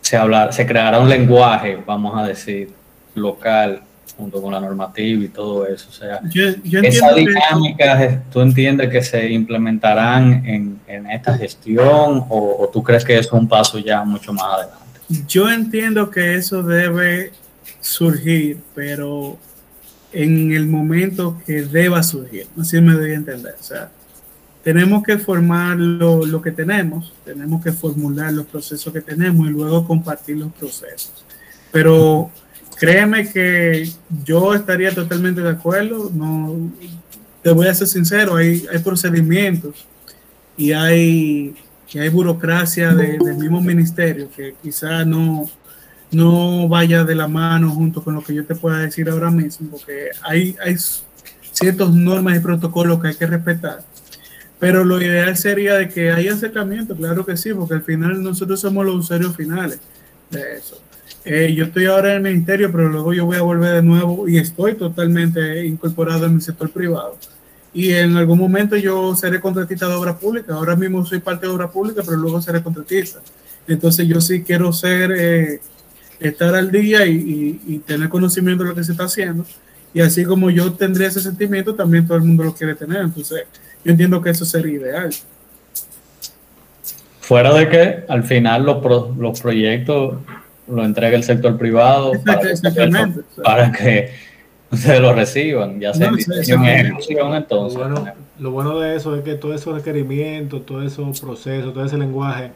se, hablar, se creará un lenguaje, vamos a decir, local, junto con la normativa y todo eso. O sea, yo, yo esa dinámica, que... ¿tú entiendes que se implementarán en, en esta gestión o, o, tú crees que es un paso ya mucho más adelante? Yo entiendo que eso debe surgir, pero en el momento que deba surgir. Así me doy a entender. O sea, tenemos que formar lo, lo, que tenemos, tenemos que formular los procesos que tenemos y luego compartir los procesos. Pero créeme que yo estaría totalmente de acuerdo. No, te voy a ser sincero, hay, hay procedimientos y hay, hay burocracia de, del mismo ministerio que quizá no, no vaya de la mano junto con lo que yo te pueda decir ahora mismo, porque hay, hay ciertas normas y protocolos que hay que respetar. Pero lo ideal sería de que haya acercamiento, claro que sí, porque al final nosotros somos los usuarios finales de eso. Eh, yo estoy ahora en el ministerio, pero luego yo voy a volver de nuevo y estoy totalmente incorporado en mi sector privado. Y en algún momento yo seré contratista de obra pública. Ahora mismo soy parte de obra pública, pero luego seré contratista. Entonces yo sí quiero ser... Eh, estar al día y, y, y, tener conocimiento de lo que se está haciendo. Y así como yo tendría ese sentimiento, también todo el mundo lo quiere tener. Entonces, yo entiendo que eso sería ideal. Fuera de que al final los, pro, los proyectos lo entregue el sector privado para, Exactamente. Que, para que ustedes lo reciban, ya sea No, en ejecución, entonces. Lo bueno, lo bueno de eso es que todos esos requerimientos, todos esos procesos, todo ese lenguaje,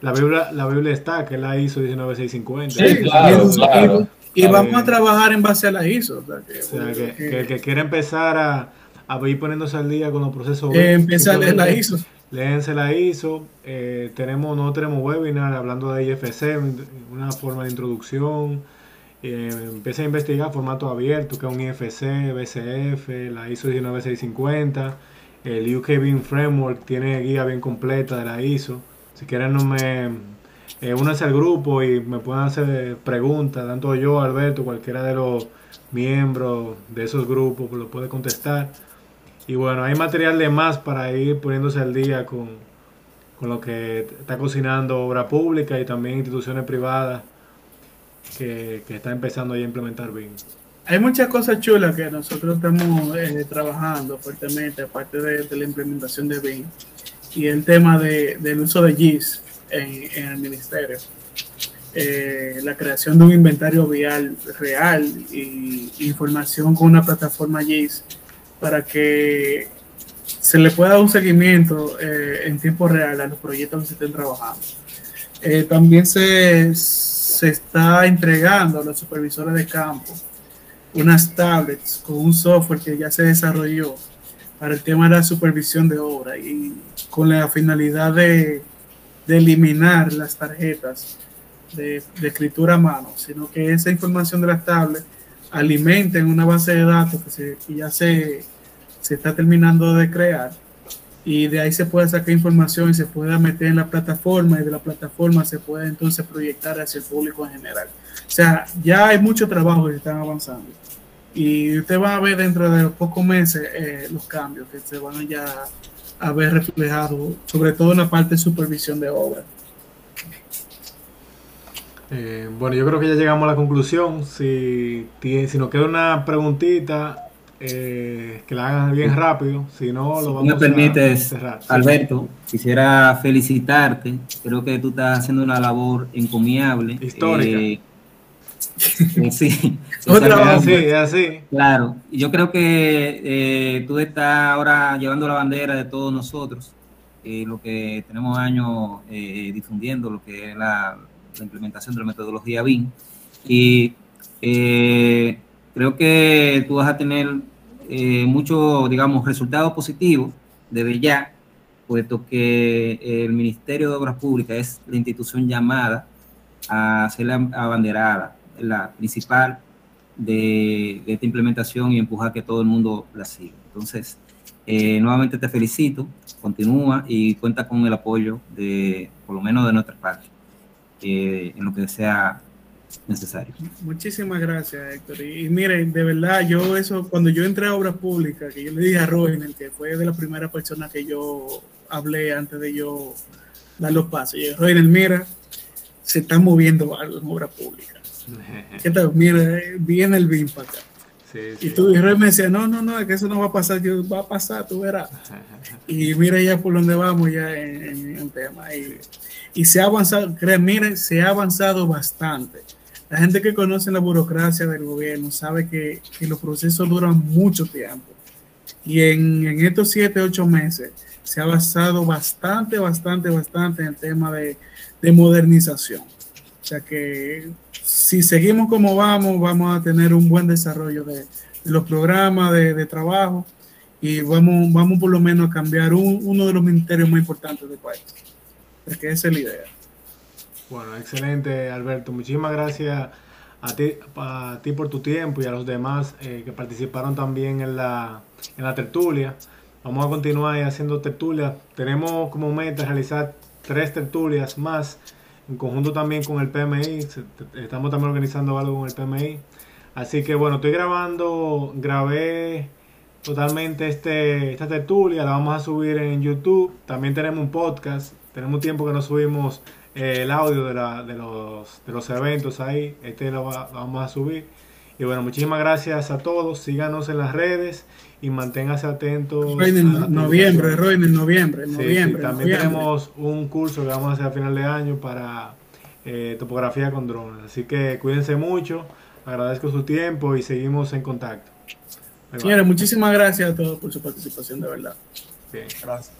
la Biblia, la Biblia está, que es la ISO 19650. Sí, claro, y, claro. y vamos a trabajar en base a la ISO. O sea, que, O sea, que, que el que quiera empezar a, a ir poniéndose al día con los procesos. eh, empieza a leer la ISO. Léense la ISO. Eh, tenemos, no tenemos webinar hablando de IFC, una forma de introducción. Eh, empieza a investigar formato abierto, que es un IFC, BCF, la ISO 19650. El UK BIM Framework tiene guía bien completa de la ISO. Si quieren, no me eh, únanse al grupo y me pueden hacer preguntas, tanto yo, Alberto, cualquiera de los miembros de esos grupos, pues lo puede contestar. Y bueno, hay material de más para ir poniéndose al día con, con lo que está cocinando obra pública y también instituciones privadas. que, que está empezando a implementar BIM? Hay muchas cosas chulas que nosotros estamos eh, trabajando fuertemente, aparte de, de, la implementación de BIM, y el tema de, del uso de GIS en, en el ministerio. Eh, la creación de un inventario vial real y información con una plataforma GIS para que se le pueda dar un seguimiento eh, en tiempo real a los proyectos que se estén trabajando. Eh, también se, se está entregando a los supervisores de campo unas tablets con un software que ya se desarrolló para el tema de la supervisión de obra y con la finalidad de, eliminar las tarjetas de, escritura a mano, sino que esa información de las tablets alimenten una base de datos que, ya se, se está terminando de crear y de ahí se puede sacar información y se puede meter en la plataforma y de la plataforma se puede entonces proyectar hacia el público en general. O sea, ya hay mucho trabajo que están avanzando y usted va a ver dentro de pocos meses eh, los cambios que se van a ya a ver reflejados, sobre todo en la parte de supervisión de obra. Eh, bueno, yo creo que ya llegamos a la conclusión. Si, si nos queda una preguntita, eh, que la hagan bien rápido, si no lo vamos si me permites, a cerrar. Alberto, quisiera felicitarte. Creo que tú estás haciendo una labor encomiable. Histórica. Eh, sí, Otra así. Claro, yo creo que eh, tú estás ahora llevando la bandera de todos nosotros, eh, lo que tenemos años eh, difundiendo, lo que es la, la, implementación de la metodología BIM. Y eh, creo que tú vas a tener muchos, digamos, resultados positivos desde ya, puesto que el Ministerio de Obras Públicas es la institución llamada a ser la abanderada la principal de, esta implementación y empujar que todo el mundo la siga. Entonces, eh, nuevamente te felicito, continúa y cuenta con el apoyo de, por lo menos de nuestra parte, eh, en lo que sea necesario. Muchísimas gracias, Héctor. Y, y, miren, de verdad, yo eso, cuando yo entré a Obras Públicas, que yo le dije a el que fue de la primera persona que yo hablé antes de yo dar los pasos, y Roiner, mira, se está moviendo algo en Obras Públicas ¿Qué tal? Mira, viene el BIM para acá. Sí, sí. Y tú y me decía, no, no, no, que eso no va a pasar, yo, va a pasar, tú verás. y mira ya por donde vamos ya en, el tema. Y, y, se ha avanzado, creen, miren, se ha avanzado bastante. La gente que conoce la burocracia del gobierno sabe que, que los procesos duran mucho tiempo. Y en, en estos siete, ocho meses se ha avanzado bastante, bastante, bastante en el tema de, de modernización. O sea que si seguimos como vamos, vamos a tener un buen desarrollo de, los programas de, de, trabajo y vamos, vamos por lo menos a cambiar un, uno de los ministerios más importantes del país. Porque esa es la idea. Bueno, excelente Alberto. Muchísimas gracias a ti, a ti por tu tiempo y a los demás eh, que participaron también en la, en la tertulia. Vamos a continuar haciendo tertulias. Tenemos como meta realizar tres tertulias más en conjunto también con el PMI, estamos también organizando algo con el PMI. Así que bueno, estoy grabando, grabé totalmente este, esta tertulia, la vamos a subir en YouTube. También tenemos un podcast, tenemos tiempo que no subimos eh, el audio de, la, de, los, de los eventos ahí, este lo, va, lo vamos a subir. Y bueno, muchísimas gracias a todos, síganos en las redes y manténgase atentos. En noviembre, Roy, en noviembre, sí, noviembre. Sí, también noviembre. tenemos un curso que vamos a hacer a final de año para eh, topografía con drones. Así que cuídense mucho, agradezco su tiempo y seguimos en contacto. Señores, muchísimas gracias a todos por su participación, de verdad. Bien. Gracias.